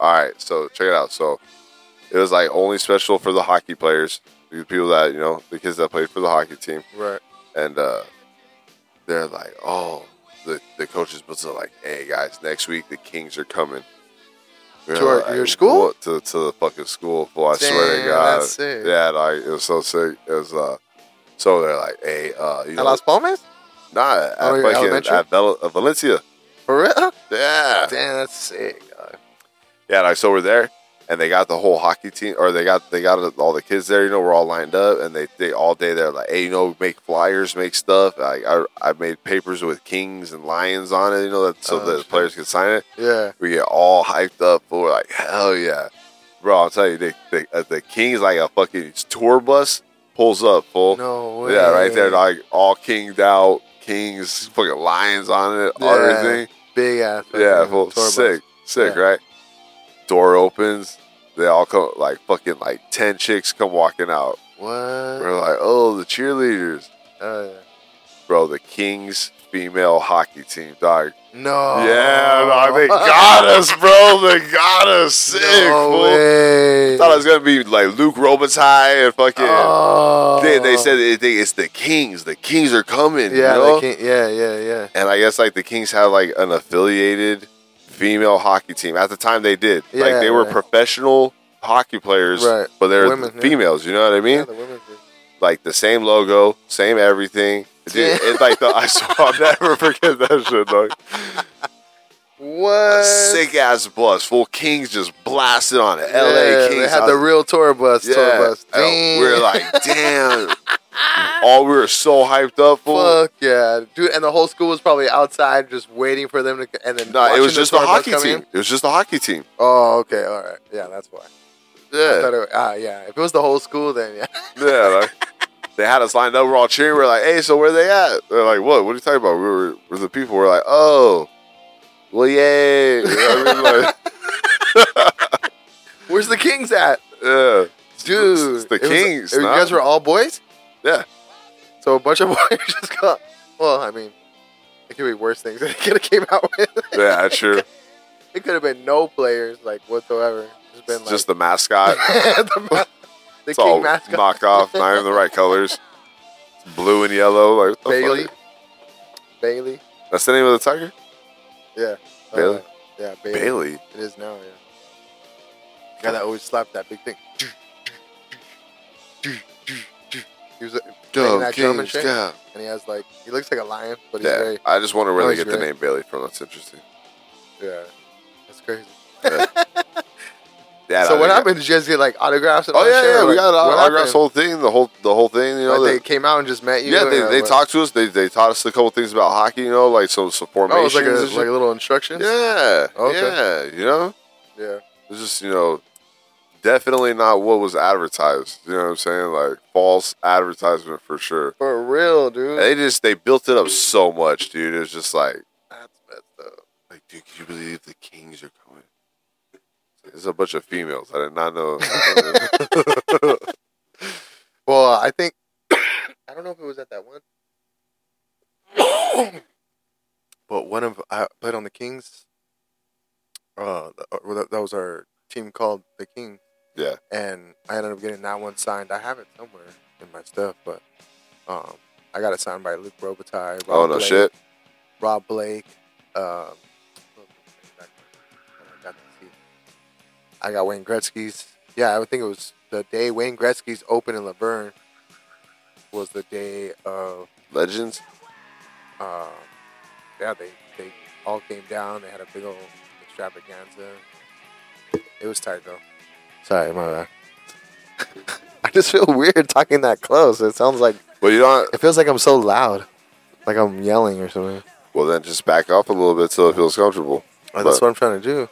All right, so check it out. So it was like only special for the hockey players, the people that you know, the kids that played for the hockey team, Right. and uh, they're like, oh, the the coaches was like, hey guys, next week the Kings are coming. To our- your school? To to the fucking school. Boy, I swear to God, that's sick. yeah, like it was so sick. It was uh, so they're like, hey, uh, you At know, Las Palmas? nah, at, Oh, fucking, elementary? at Val- uh, Valencia, For real? yeah, Damn, that's sick. Yeah, like so we're there, and they got the whole hockey team, or they got they got all the kids there. You know, we're all lined up, and they they all day they're like, hey, you know, make flyers, make stuff. Like I I made papers with kings and lions on it. You know, that so Oh, the shit. players could sign it. Yeah. We get all hyped up for like hell yeah, bro. I'll tell you, they, they, uh, the kings like a fucking tour bus pulls up full. No way. Yeah, right there, like all kinged out, kings, fucking lions on it, Yeah. everything. Big ass. Yeah, full, tour bus. sick, sick, Yeah. right? Door opens, they all come like fucking like ten chicks come walking out. What? We're like, oh, the cheerleaders, Oh, yeah. bro. The Kings female hockey team, dog. No. Yeah, dog, they got us, bro. They got us, sick. No way. Thought it was gonna be like Luke Robitaille and fucking. Oh. They, they said they think it's the Kings. The Kings are coming. Yeah, you know? can't. Yeah, yeah, yeah. and I guess like the Kings have like an affiliated female hockey team. At the time, they did. like they were professional hockey players, Right. but they're Women, yeah. females. You know what I mean? yeah, the. Like the same logo, same everything. Dude, Yeah. it's like the I swear I'll never forget that shit, dog. What? Sick ass bus, full Kings just blasted on it. Yeah, L.A. Kings. They had the real tour bus. yeah. Tour bus. Damn. We were like, damn. All we were so hyped up for. Fuck yeah, dude! And the whole school was probably outside, just waiting for them to. And then No, it was the just the hockey team. in. It was just the hockey team. Oh, okay, all right, yeah, that's why. Yeah. it, ah, yeah. If it was the whole school, then yeah. Yeah, like, they had us lined up. We're all cheering. We're like, "Hey, so where they at?" They're like, "What? What are you talking about?" We were, we're the people. We're like, "Oh, well, yay! I mean, like, Where's the Kings at, yeah, dude? It's the it was- Kings, you guys were all boys. Yeah. So a bunch of boys just got. Well, I mean, it could be worse things that it could have came out with. yeah, true. It could have been no players like whatsoever. Just been It's like just the mascot. the, ma- the It's all mascot. knockoff, not even the right colors. It's blue and yellow. Like Bailey. Bailey. That's the name of the tiger. Yeah. Bailey? Uh, yeah, Bailey. Bailey. It is now. Yeah. Guy that always slapped that big thing. He was playing that and shit, yeah. and he has like he looks like a lion, but he's Yeah, very I just wonder where No, they he's get the name Bailey from. That's interesting. yeah. That's crazy. Yeah. so that- what happened? Did you guys get like autographs? And Oh yeah, yeah. We like, got autographs, whole thing, the whole the whole thing. You know, Like, the- they came out and just met you. yeah, they, uh, they what? talked to us. They they taught us a couple things about hockey. You know, like some, some Oh, it was formations. like a, like a little instructions. yeah, oh, Okay. yeah. You know, Yeah. it's just you know, definitely not what was advertised. You know what I'm saying? Like false advertisement for sure. For real, dude. They just they built it up so much, dude. It's just like that's messed up. Like, dude, can you believe the Kings are coming? It's a bunch of females. I did not know. Well, I think I don't know if it was at that one, but one of I played on the Kings. Uh, uh, that, that was our team called the Kings, yeah, and I ended up getting that one signed. I have it somewhere in my stuff, but um, I got it signed by Luke Robitaille. Rob oh no Blake, shit. Rob Blake. Um, I got Wayne Gretzky's. Yeah, I think it was the day Wayne Gretzky's open in La Verne was the day of. Legends. Um, yeah, they they all came down. They had a big old extravaganza. It was tight though. Sorry, my bad. I just feel weird talking that close. It sounds like well, you don't. it feels like I'm so loud, like I'm yelling or something. Well, then just back off a little bit so it feels comfortable. Oh, that's But- what I'm trying to do.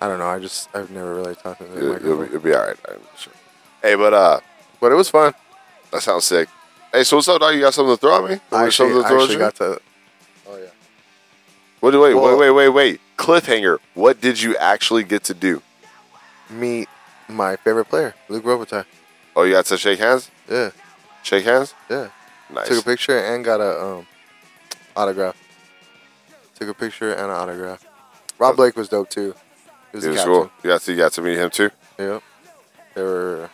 I don't know. I just I've never really talked to the It, will be, it'll be all right. I'm sure. Hey, but uh, but it was fun. that sounds sick. Hey, so what's up, dog? You got something to throw at me? I something actually, to throw at actually got to. Oh yeah. What, wait, Well- wait, wait, wait, wait. Cliffhanger. What did you actually get to do? Meet my favorite player, Luke Robitaille. Oh, you got to shake hands? Yeah, Shake hands? yeah. Nice. Took a picture and got a um, autograph. Took a picture and an autograph. Rob Blake was dope too. He was It was cool. You got to, you got to meet him too? Yep. They were.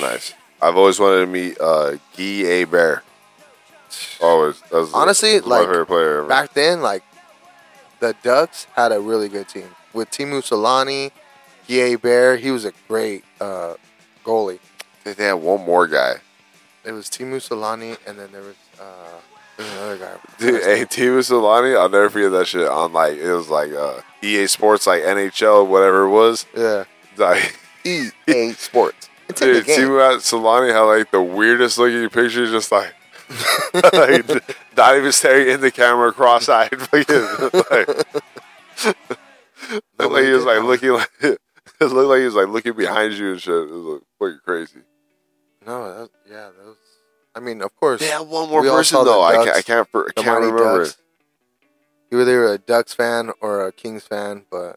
Nice. I've always wanted to meet uh, Guy Hebert. Always. That was, Honestly, my like, favorite player ever. back then, like the Ducks had a really good team with Teemu Selanne, Guy Hebert. He was a great uh, goalie. I think they had one more guy. It was Teemu Selanne, and then there was uh, there was another guy. Dude, hey, Teemu Selanne, I'll never forget that shit on like, it was like uh, EA Sports, like NHL, whatever it was. yeah, Like, EA Sports. It's dude, game. Selanne had like the weirdest looking picture, just like, like not even staring in the camera, cross-eyed. Like, looked like he was like looking like it looked like he was like looking behind you and shit. It was like fucking crazy. No, that yeah, that was. I mean, of course. They Yeah, one more person though. I can't. I can't. I can't Mighty remember. Ducks. You were either a Ducks fan or a Kings fan, but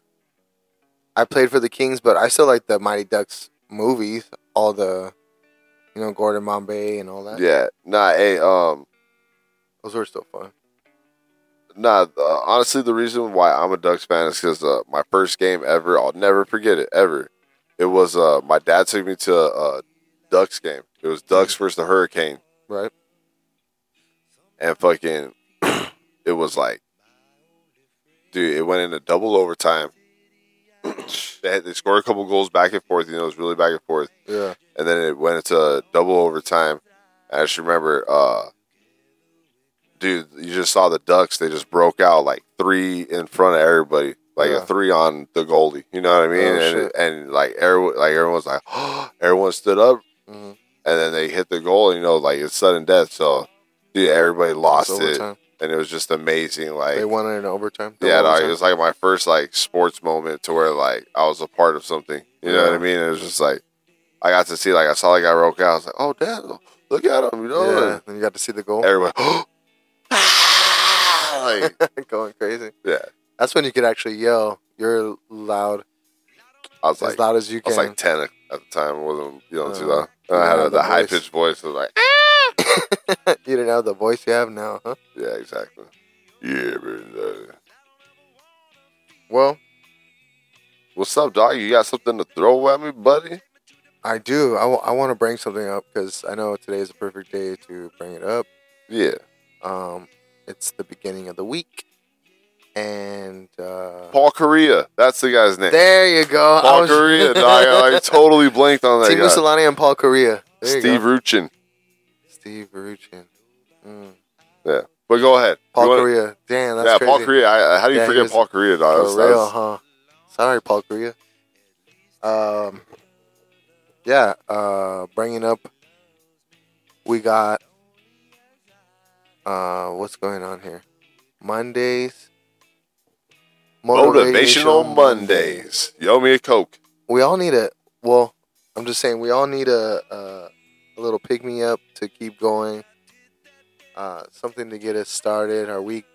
I played for the Kings, but I still like the Mighty Ducks movies, all the, you know, Gordon Bombay and all that. Yeah. Nah. Hey. Um. those were still fun. Nah. Uh, honestly, the reason why I'm a Ducks fan is because uh, my first game ever. I'll never forget it ever. It was uh my dad took me to a, a Ducks game. It was Ducks versus the Hurricane, Right? and fucking, it was like, dude, it went into double overtime. they, had, they scored a couple goals back and forth. You know, it was really back and forth. Yeah. and then it went into double overtime. I just remember, uh, dude, you just saw the Ducks. They just broke out like three in front of everybody, like Yeah. a three on the goalie. You know what I mean? Oh, and and like everyone, like everyone's like, everyone stood up, Mhm. And then they hit the goal. And, you know, like it's sudden death. So, dude, everybody lost it, overtime. and it was just amazing. Like, They won it in overtime. yeah, no, it was like my first like sports moment to where like I was a part of something. You know what I mean? It was just like I got to see like I saw like I broke out. I was like, oh damn, look at him, you know? yeah. And Then you got to see the goal. everybody, like Going crazy. yeah, That's when you could actually yell. You're loud, I was as like, loud as you I was can. like ten at the time. I wasn't yelling too Uh, loud. And I had a, the high pitched voice. I was like, you didn't have the voice you have now, huh? yeah, exactly. Yeah, Well, What's up, dog? You got something to throw at me, buddy? I do. I want to bring something up because I know today is a perfect day to bring it up. Yeah. Um, it's the beginning of the week, and uh, Paul Kariya. That's the guy's name. there you go. I Paul was- Kariya, dog. I totally blanked on that Teemu guy. Selanne and Paul Kariya. There Steve. Rucchin. Steve Rucchin. Mm. Yeah. But go ahead. Paul wanna- Kariya. Damn, that's yeah, crazy. Paul Kariya. I, I- how do you Yeah, forget was- Paul Kariya, dog? For real, that's- huh? Sorry, Paul Kariya. Um, yeah. Uh, bringing up, we got. Uh, what's going on here? Mondays. Motivational Mondays. Yo, me a Coke. We all need a. Well, I'm just saying we all need a a, a little pick me up to keep going. Uh, something to get us started. Our week,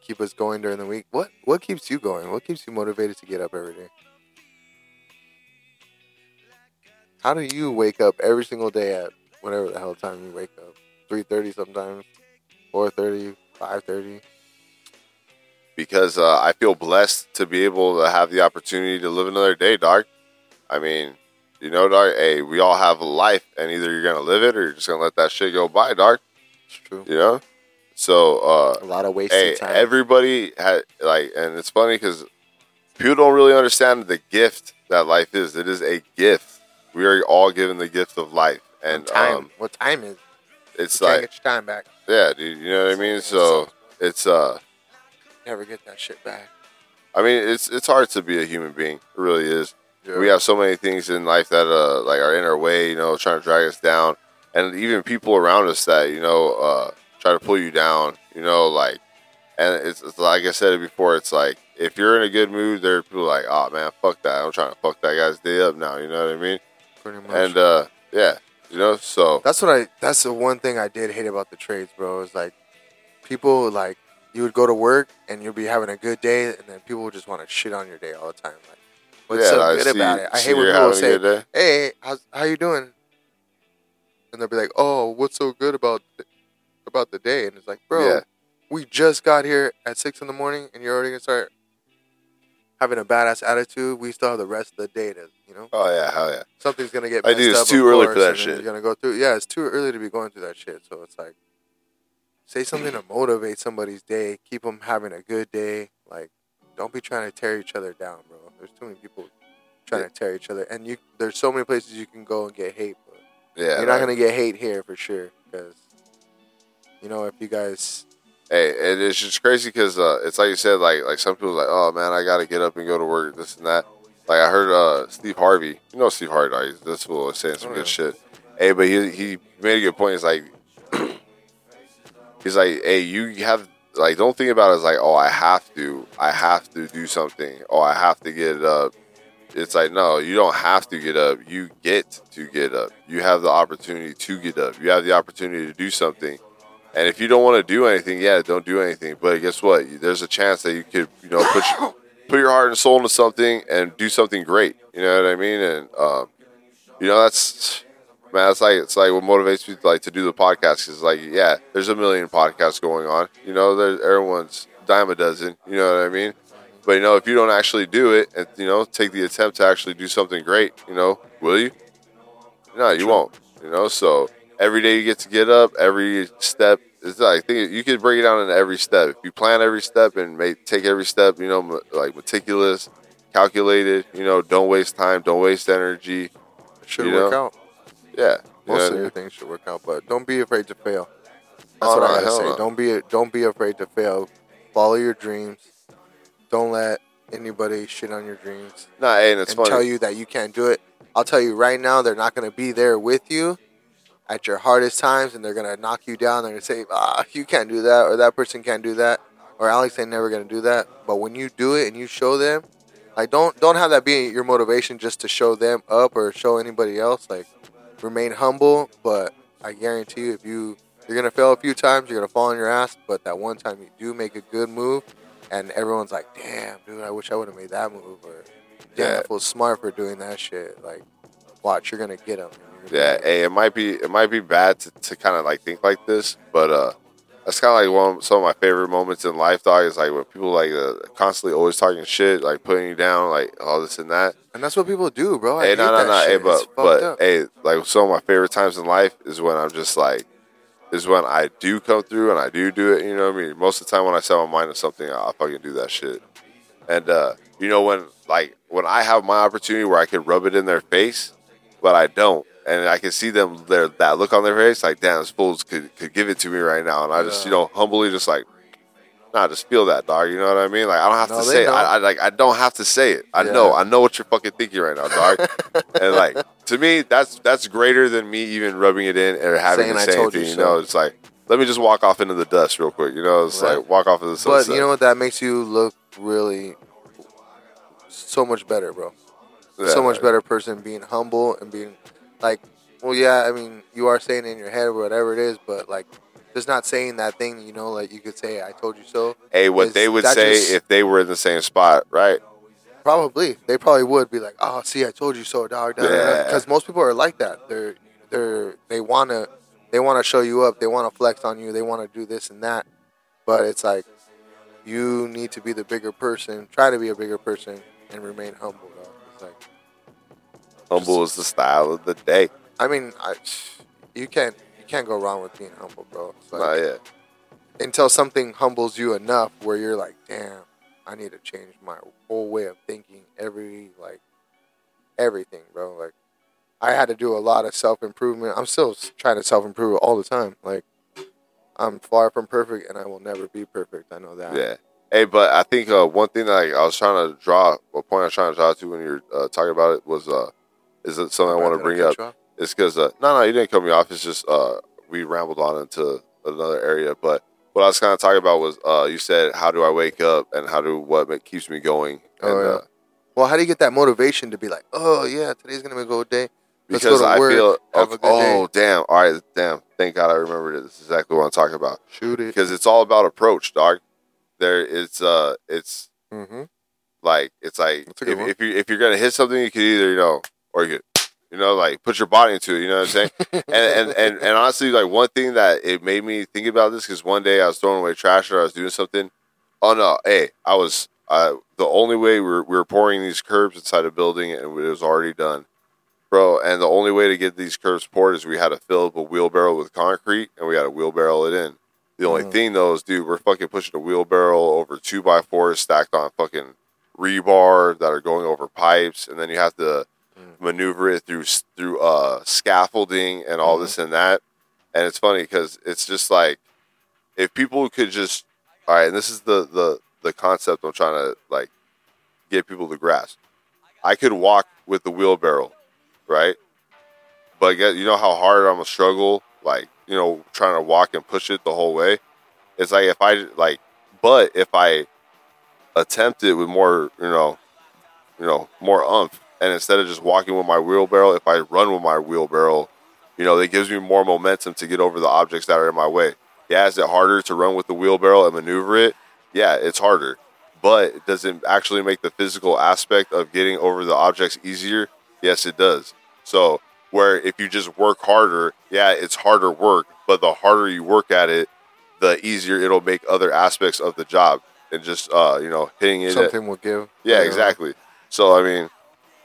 keep us going during the week. What what keeps you going? What keeps you motivated to get up every day? How do you wake up every single day at whatever the hell time you wake up? Three thirty sometimes, 4.30, 5.30. because uh, I feel blessed to be able to have the opportunity to live another day, dog. I mean, you know, dog. Hey, we all have a life, and either you're gonna live it or you're just gonna let that shit go by, dog. It's true. You know. So, uh, A lot of wasted hey, time. everybody had like, and it's funny because people don't really understand the gift that life is. It is a gift. We are all given the gift of life, and time. um, what time is? it's You like, get your time back. yeah, dude. You know what I mean? So it's uh. Never get that shit back. I mean, it's it's hard to be a human being. It really is. Yeah. We have so many things in life that uh like are in our way, you know, trying to drag us down, and even people around us that you know uh try to pull you down. You know, like, and it's, it's like I said it before. It's like if you're in a good mood, there are people like, oh man, fuck that. I'm trying to fuck that guy's day up now. You know what I mean? pretty much. And uh yeah, you know, so that's what I. That's the one thing I did hate about the trades, bro. Is like people like you would go to work and you'd be having a good day, and then people would just want to shit on your day all the time. Like, what's yeah, so I good see- about it? I hate when people say, "Hey, how's, how you doing?" And they'll be like, "Oh, what's so good about th- about the day?" And it's like, bro, Yeah. we just got here at six in the morning, and you're already gonna start having a badass attitude. We still have the rest of the day to, you know, Oh yeah, hell yeah. something's gonna get. I do. it's up, too early course, for that shit. You're gonna go through. Yeah, it's too early to be going through that shit. So it's like, say something to motivate somebody's day. Keep them having a good day. Like, don't be trying to tear each other down, bro. There's too many people trying to tear each other, and you. There's so many places you can go and get hate, but Yeah, you're not like- gonna get hate here for sure. Because, you know, if you guys, Hey, it is just crazy because uh, it's like you said, like like some people like, oh man, I got to get up and go to work, this and that. Like I heard uh, Steve Harvey, you know Steve Harvey, dog, this fool was saying some Oh, good yeah. shit. Hey, but he he made a good point. He's like, he's like, hey, you have like don't think about it as like, oh, I have to, I have to do something, oh, I have to get up. It's like no, you don't have to get up. You get to get up. You have the opportunity to get up. You have the opportunity to do something. And if you don't want to do anything, yeah, don't do anything. But guess what? There's a chance that you could, you know, put your, put your heart and soul into something and do something great. You know what I mean? And um, you know, that's man, it's like it's like what motivates me like to do the podcast is like, yeah, there's a million podcasts going on. You know, there's everyone's dime a dozen. You know what I mean? But you know, if you don't actually do it, and you know, take the attempt to actually do something great, you know, will you? No, you won't. You know, so every day you get to get up, every step is like I think you could break it down into every step. If you plan every step and make take every step, you know, m- like meticulous, calculated. You know, don't waste time, don't waste energy. it should work know? out. Yeah, Most what I of mean? your things should work out, but don't be afraid to fail. That's Oh, what I gotta say. no. Don't be don't be afraid to fail. Follow your dreams. Don't let anybody shit on your dreams Nah, hey, and it's and funny. tell you that you can't do it. I'll tell you right now, they're not gonna be there with you at your hardest times, and they're gonna knock you down. They're gonna say, "Ah, you can't do that," or "That person can't do that," or "Alex ain't never gonna do that." But when you do it and you show them, like don't don't have that be your motivation just to show them up or show anybody else. Like remain humble, but I guarantee you, if you you're gonna fail a few times, you're gonna fall on your ass. But that one time you do make a good move, and everyone's like, "Damn, dude, I wish I would have made that move," or "Damn, Yeah. that was smart for doing that shit." Like, watch, you're gonna get him. Yeah, hey, it might be it might be bad to, to kind of like think like this, but uh, that's kind of like one of, some of my favorite moments in life, dog. Is like when people like uh, constantly always talking shit, like putting you down, like all this and that. and that's what people do, bro. I hey, no, no, that no, hey, but but up. hey, like some of my favorite times in life is when I'm just like, is when I do come through and I do do it. You know what I mean? Most of the time when I set my mind to something, I'll fucking do that shit. And uh, you know when like when I have my opportunity where I can rub it in their face, but I don't, and I can see them their that look on their face, like damn, this fools could could give it to me right now, and I just Yeah. you know humbly just like. Nah, just feel that, dog. You know what I mean? Like I don't have No, to say it. I, I like I don't have to say it. I Yeah. know. I know what you're fucking thinking right now, dog. and like to me, that's that's greater than me even rubbing it in or having Saying, to "I say told you anything. You, know, it's like let me just walk off into the dust real quick. You know, it's Right. like walk off into the But you know what? That makes you look really so much better, bro. Yeah. So much better person being humble and being like, well, yeah. I mean, you are saying in your head or whatever it is, but like, just not saying that thing. You know, like you could say, "I told you so." Hey, what they would say just- if they were in the same spot, right? Probably, they probably would be like, "Oh, see, I told you so, dog." Yeah. Because most people are like that. They're they're they wanna they wanna show you up. They wanna flex on you. They wanna do this and that. But it's like you need to be the bigger person. Try to be a bigger person and remain humble. Dog. It's like Humble is the style of the day. I mean, I, you can't you can't go wrong with being humble, bro. It's like, Not yet. until something humbles you enough where you're like, damn, I need to change my whole way of thinking. Every like everything, bro. Like I had to do a lot of self improvement. I'm still trying to self improve all the time. Like I'm far from perfect, and I will never be perfect. I know that. Yeah. Hey, but I think uh, one thing that like, I was trying to draw, a point I was trying to draw to when you were uh, talking about it was, uh, is it something I want to bring up? off? It's because uh, no, no, you didn't cut me off. It's just uh, we rambled on into another area. But what I was kind of talking about was uh, you said, "How do I wake up?" and "How do what keeps me going?" And, Oh, yeah. uh, Well, how do you get that motivation to be like, oh yeah, today's gonna be a good day? Let's go because to I work, feel, good oh day. damn, all right, damn, thank God I remembered it. This is exactly what I'm talking about Shoot it. because it's all about approach, dog. There, it's uh, it's Mm-hmm. like it's like That's a good if, if you if you're gonna hit something, you could either you know, or you you know, like put your body into it. You know what I'm saying? and, and and and honestly, like one thing that it made me think about this because one day I was throwing away trash or I was doing something. Oh no, hey, I was uh, the only way we were, we were pouring these curbs inside a building and it was already done, bro. And the only way to get these curbs poured is we had to fill up a wheelbarrow with concrete and we had to wheelbarrow it in. The only Mhm. thing though is, dude, we're fucking pushing a wheelbarrow over two by fours stacked on fucking rebar that are going over pipes, and then you have to Mm. maneuver it through through uh, scaffolding and all Mhm. this and that. And it's funny because it's just like if people could just all right, and this is the the the concept I'm trying to like get people to grasp. I could walk with the wheelbarrow, right? But you know how hard I'm gonna struggle, like you know, trying to walk and push it the whole way. It's like if I like, but if I attempt it with more, you know, you know, more umph, and instead of just walking with my wheelbarrow, if I run with my wheelbarrow, you know, it gives me more momentum to get over the objects that are in my way. Yeah, is it harder to run with the wheelbarrow and maneuver it? Yeah, it's harder. But does it actually make the physical aspect of getting over the objects easier? Yes, it does. So, where if you just work harder, yeah, it's harder work, but the harder you work at it, the easier it'll make other aspects of the job and just uh, you know, hitting it at- Something will give. yeah, You know? exactly. So I mean,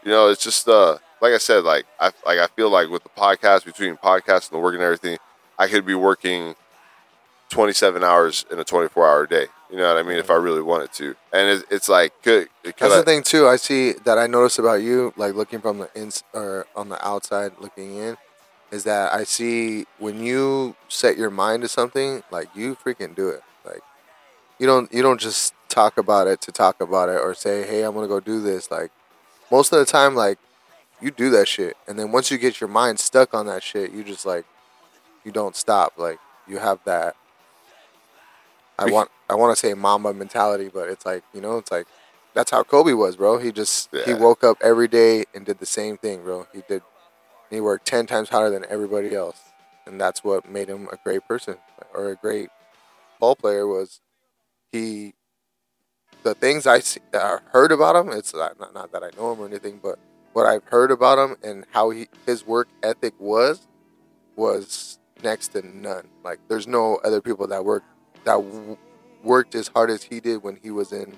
you know, it's just uh like I said, like I like I feel like with the podcast between podcasts and the work and everything, I could be working twenty seven hours in a twenty four hour day. You know what I mean? If I really wanted to, and it's, it's like could That's I- the thing too. I see that I notice about you, like looking from the ins or on the outside looking in, is that I see when you set your mind to something, like you freaking do it. Like you don't you don't just talk about it to talk about it or say, hey, I'm gonna go do this. Like most of the time, like you do that shit, and then once you get your mind stuck on that shit, you just like you don't stop. Like you have that. I want I want to say Mamba mentality, but it's like you know, it's like that's how Kobe was, bro. He just he woke up every day and did the same thing, bro. He did he worked ten times harder than everybody else, and that's what made him a great person or a great ball player. Was he the things I see, uh, heard about him, it's not, not not that I know him or anything, but what I've heard about him and how he his work ethic was was next to none. Like there's no other people that work that w- worked as hard as he did when he was in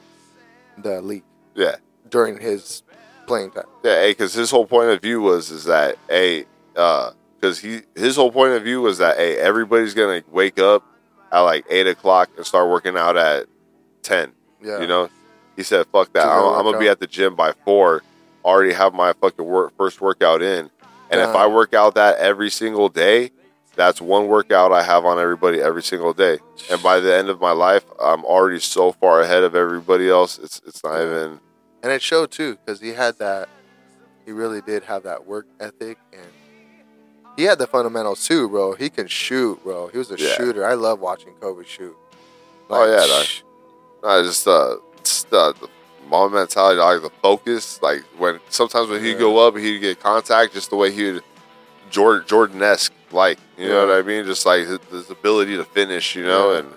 the league Yeah. during his playing time. Yeah, because his whole point of view was is that a because he his whole point of view was that hey everybody's gonna wake up at like eight o'clock and start working out at ten. Yeah, You know, he said fuck that. I'm, I'm gonna be at the gym by four. Already have my fucking work, first workout in, and if I work out that every single day, that's one workout I have on everybody every single day. And by the end of my life, I'm already so far ahead of everybody else. It's it's not even. and it showed too because he had that. He really did have that work ethic, and he had the fundamentals too, bro. He can shoot, bro. He was a Yeah. shooter. I love watching Kobe shoot. Oh, yeah, dog. sh- No, just uh, just uh, the mom mentality, like the focus. Like when sometimes when he'd Yeah. go up, he'd get contact, just the way he would Jordan Jordan esque, like you know what I mean, just like his, his ability to finish, you know, Yeah. and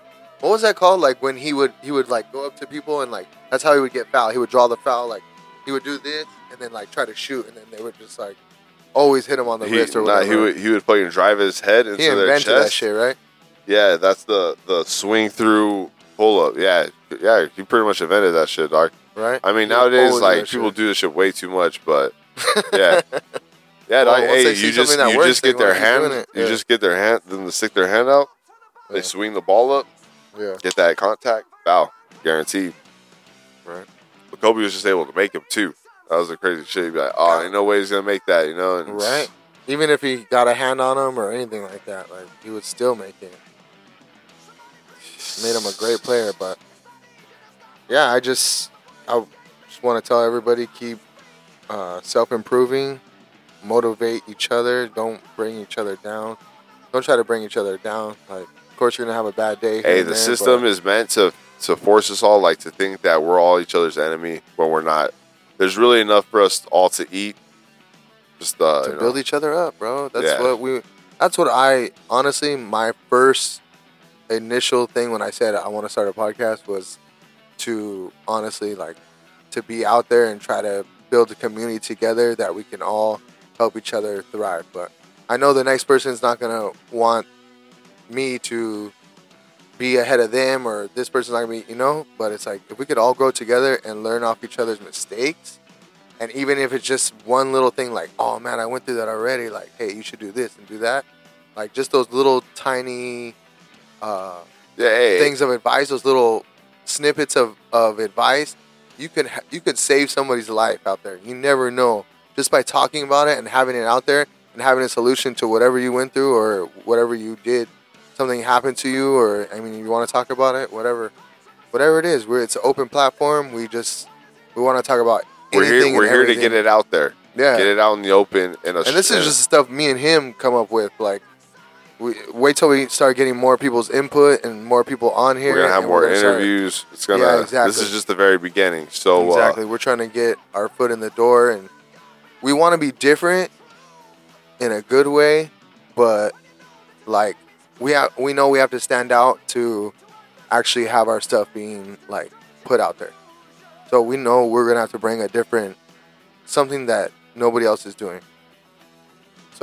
what was that called? Like when he would he would like go up to people and like that's how he would get foul. He would draw the foul, like he would do this and then like try to shoot, and then they would just like always hit him on the he, wrist or nah, whatever. he would he would fucking drive his head into He their chest. that shit, right? Yeah, that's the the swing through pull up. Yeah, yeah, he pretty much invented that shit, dog. Right. I mean, nowadays like people shit. do this shit way too much, but yeah. Yeah, Well, dog, hey, you just you works, just get their hand, you Yeah. just get their hand, then they stick their hand out, they Yeah. swing the ball up, Yeah. get that contact, bow, guaranteed. Right. But Kobe was just able to make him too. That was a crazy shit. He'd be like, oh, ain't no way he's gonna make that, you know? And Right. Even if he got a hand on him or anything like that, like he would still make it. Made him a great player, but yeah, I just I just want to tell everybody keep uh, self improving, motivate each other, don't bring each other down, don't try to bring each other down. Like, of course, you're gonna have a bad day. Hey, the there, system but- is meant to to force us all like to think that we're all each other's enemy when we're not. There's really enough for us all to eat. Just uh, to you know. build each other up, bro. That's Yeah. what we. That's what I honestly my first initial thing when I said I want to start a podcast was to honestly like to be out there and try to build a community together that we can all help each other thrive. But I know the next person's not gonna want me to be ahead of them or this person's not gonna be, you know. But it's like if we could all grow together and learn off each other's mistakes and even if it's just one little thing like, oh man, I went through that already, like, hey, you should do this and do that. Like just those little tiny uh, yeah, hey, things of advice, those little snippets of, of advice, you could ha- you could save somebody's life out there. You never know just by talking about it and having it out there and having a solution to whatever you went through or whatever you did, something happened to you, or I mean, you want to talk about it, whatever, whatever it is. We're it's an open platform. We just we want to talk about. we're here. We're here to get it out there. Yeah, Get it out in the open. In a, and this is just stuff me and him come up with. Like, we wait till we start getting more people's input and more people on here. We're gonna have more gonna start- interviews. It's gonna. Yeah, exactly. This is just the very beginning. So uh, exactly, we're trying to get our foot in the door, and we want to be different in a good way, but like we have, we know we have to stand out to actually have our stuff being like put out there. So we know we're gonna have to bring a different something that nobody else is doing.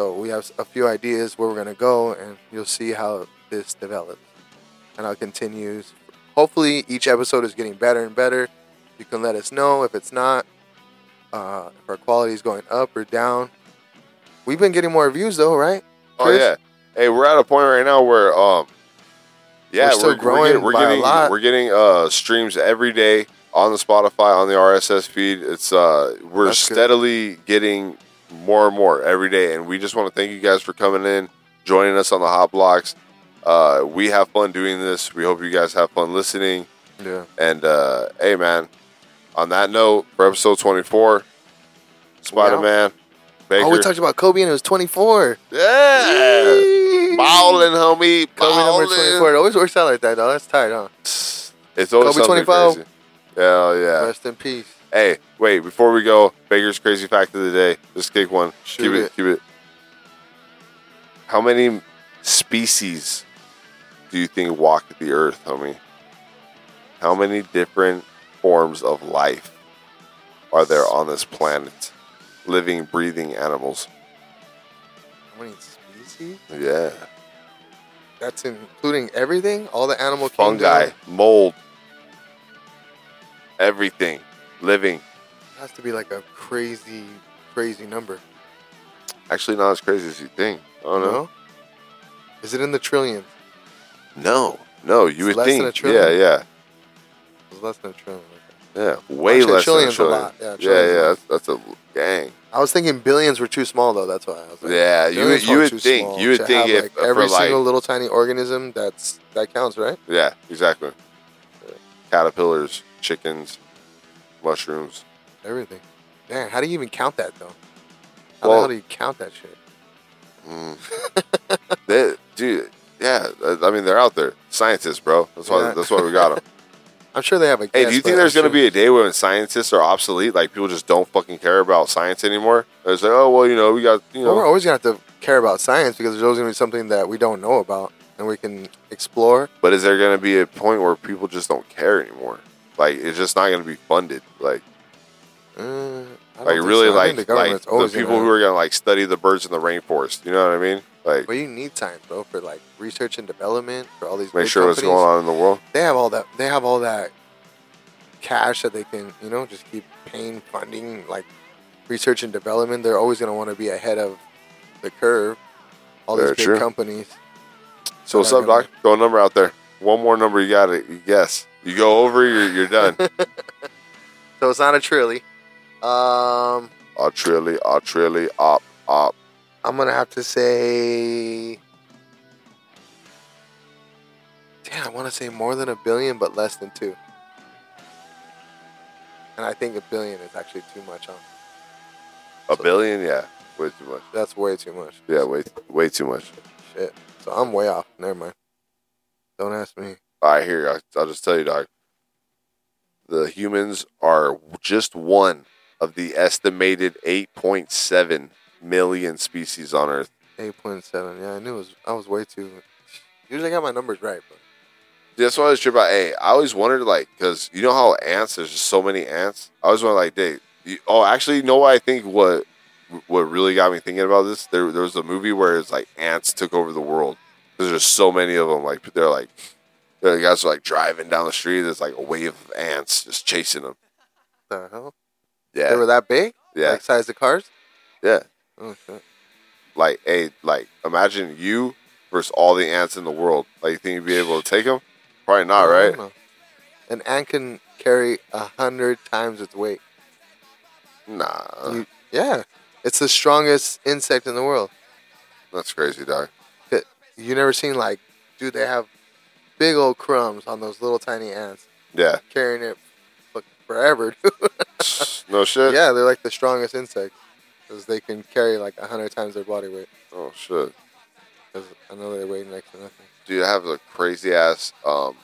So we have a few ideas where we're gonna go, and you'll see how this develops and how it continues. Hopefully, each episode is getting better and better. You can let us know if it's not, uh, if our quality is going up or down. We've been getting more views though, right? Oh yeah. Hey, we're at a point right now where um yeah, We're still growing getting, we're by a getting, lot. We're getting uh streams every day on the Spotify, on the RSS feed. It's uh we're That's good. steadily getting more and more every day and we just want to thank you guys for coming in, joining us on the hot blocks. Uh we have fun doing this. We hope you guys have fun listening. Yeah. And uh hey man, on that note, for episode twenty four, Spider Man, Baker. Oh, we talked about Kobe and it was 24. yeah. Ballin', homie. Kobe number 24. It always works out like that, though. That's tight, huh? It's always Kobe 25. crazy. Hell yeah. Rest in peace. Hey, wait, before we go, Baker's crazy fact of the day. Just kick one. Shoot keep it. it. keep it. How many species do you think walk the earth, homie? How many different forms of life are there on this planet? Living, breathing animals. How many species? Yeah. That's including everything, all the animal Fungi, kingdom? mold, everything living. It has to be like a crazy, crazy number. Actually, not as crazy as you think. Oh no, No? Is it in the trillions? no, no. You It's would less than think, yeah, trillion? yeah, It's less than a trillion. yeah. Way Actually, less than a trillion's a lot. Yeah, Yeah, yeah. That's, that's a gang. I was thinking billions were too small though. That's why I was like, Yeah, you would, you would think small you would think have, if like, for every like single little tiny organism that's that counts, right? yeah, exactly. Caterpillars, chickens, mushrooms. Everything. Damn, how do you even count that though? How the hell do you count that shit? Mm. they, dude, yeah. I mean, they're out there, scientists, bro. That's why. Yeah. That's why we got them. I'm sure they have a. Hey, guess, do you think there's going to be a day when scientists are obsolete? Like people just don't fucking care about science anymore? It's like, oh well, you know, we got you Well, we're always gonna have to care about science because there's always gonna be something that we don't know about and we can explore. but is there going to be a point where people just don't care anymore? Like it's just not going to be funded. Like Uh, like really so. Like the like the people who are going to like study the birds in the rainforest. You know what I mean? Like But you need science, bro, for like research and development for all these. make sure what's going on in the world. They have all that. They have all that cash that they can, you know, just keep paying funding like research and development. They're always gonna want to be ahead of the curve. All Very these big true. companies. So what's up, Doc? Throw a number out there. One more number you got to you guess. You go over, you're you're done. So it's not a trilly. Um, a trilly, a trilly, op, op. I'm gonna have to say. Damn, I want to say more than a billion, but less than two. And I think a billion is actually too much. Huh? A billion, yeah, way too much. That's way too much. Yeah, way way too much. Shit. So I'm way off. Never mind. Don't ask me. Right, here I- I'll just tell you, Doc. The humans are just one of the estimated 8.7 million species on Earth. Eight point seven. Yeah, I knew it was. I was way too. Usually I got my numbers right, but That's why I was trip about. Hey, I always wondered, like, because you know how ants? There's just so many ants. I always wondered, like, they. You, oh, actually, you know what I think? What what really got me thinking about this? There, there was a movie where it's like ants took over the world. There's just so many of them. Like they're like, the guys are like driving down the street. There's like a wave of ants just chasing them. the hell? Yeah, They were that big? yeah, Like size of cars? yeah. Oh shit. Like, hey, like imagine you versus all the ants in the world. Like, you think you'd be able to take them? Probably not, right? know. An ant can carry a hundred times its weight. Nah, You- yeah, it's the strongest insect in the world. that's crazy, dog. You never seen like, dude? They have big old crumbs on those little tiny ants Yeah, carrying it for- forever. no shit. yeah, they're like the strongest insects because they can carry like a hundred times their body weight. Oh shit. Because I know they weigh next to nothing. dude, I have a crazy ass. Um,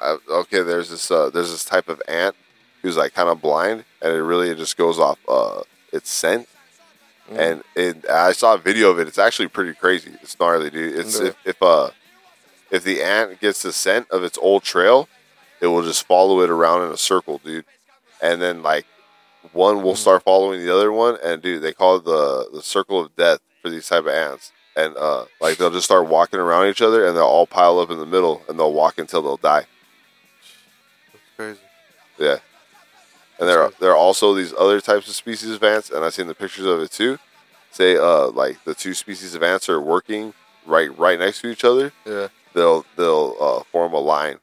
I, okay, there's this uh, there's this type of ant who's like kind of blind, and it really just goes off uh, its scent. Mm. And it, I saw a video of it. It's actually pretty crazy. It's gnarly, dude. It's Yeah. if, if uh if the ant gets the scent of its old trail, it will just follow it around in a circle, dude. And then like one will Mm. start following the other one, and dude, they call it the the circle of death for these type of ants. And uh, like they'll just start walking around each other, and they'll all pile up in the middle, and they'll walk until they'll die. That's crazy. Yeah. And there are there are also these other types of species of ants, and I've seen the pictures of it too. Say, uh, like the two species of ants are working right right next to each other. Yeah. They'll they'll uh, form a line,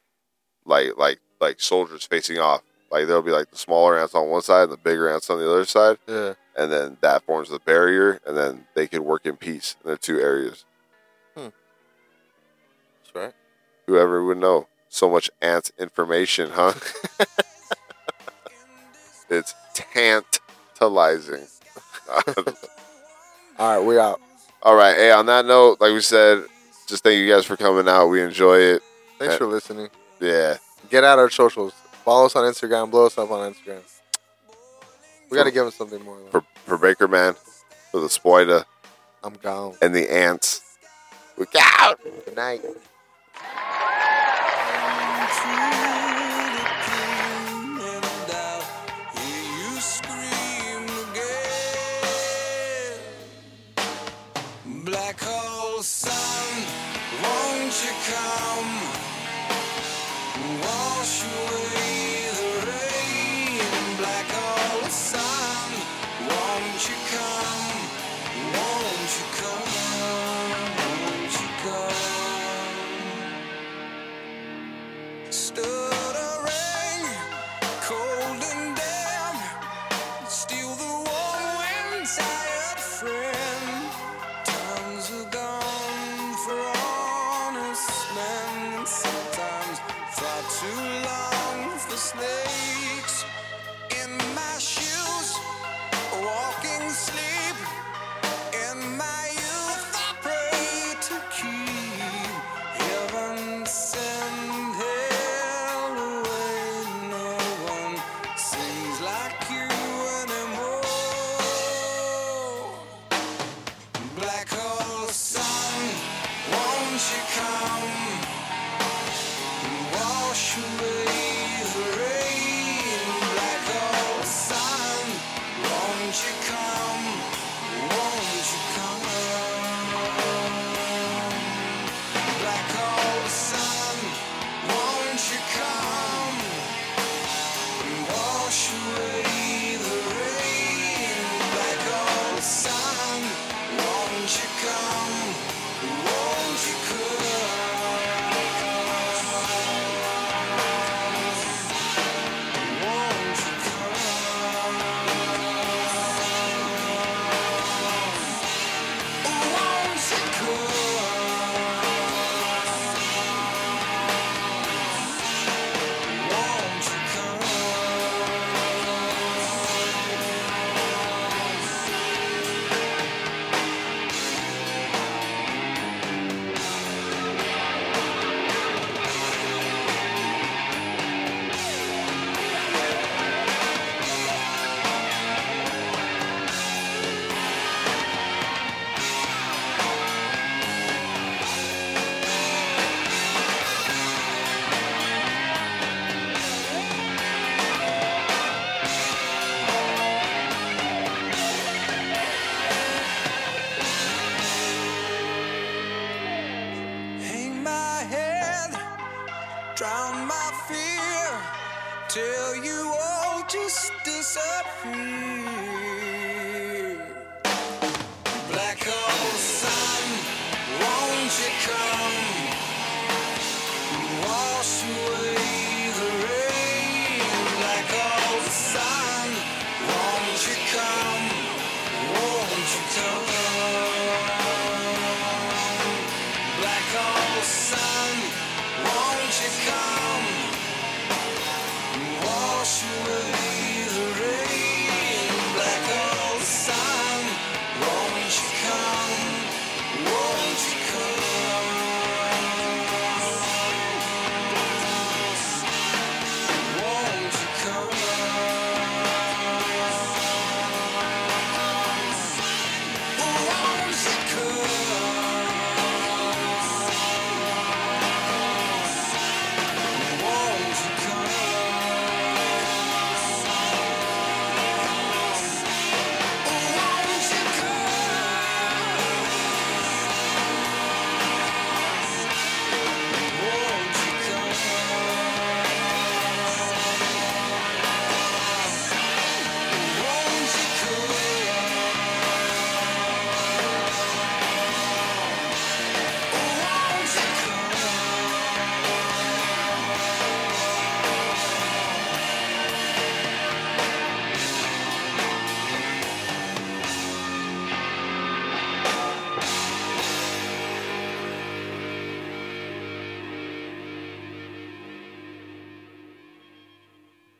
like like like soldiers facing off. Like there'll be like the smaller ants on one side and the bigger ants on the other side, Yeah. and then that forms the barrier, and then they can work in peace in the two areas. That's right. Whoever would know so much ants information, huh? it's tantalizing. All right, we out. All right. Hey, on that note, like we said, just thank you guys for coming out. We enjoy it. Thanks for listening. Yeah. Get out our socials. Follow us on Instagram. Blow us up on Instagram. We got to give them something more. For, for Baker Man, for the Spoida, I'm gone. and the ants. Look out! Good night.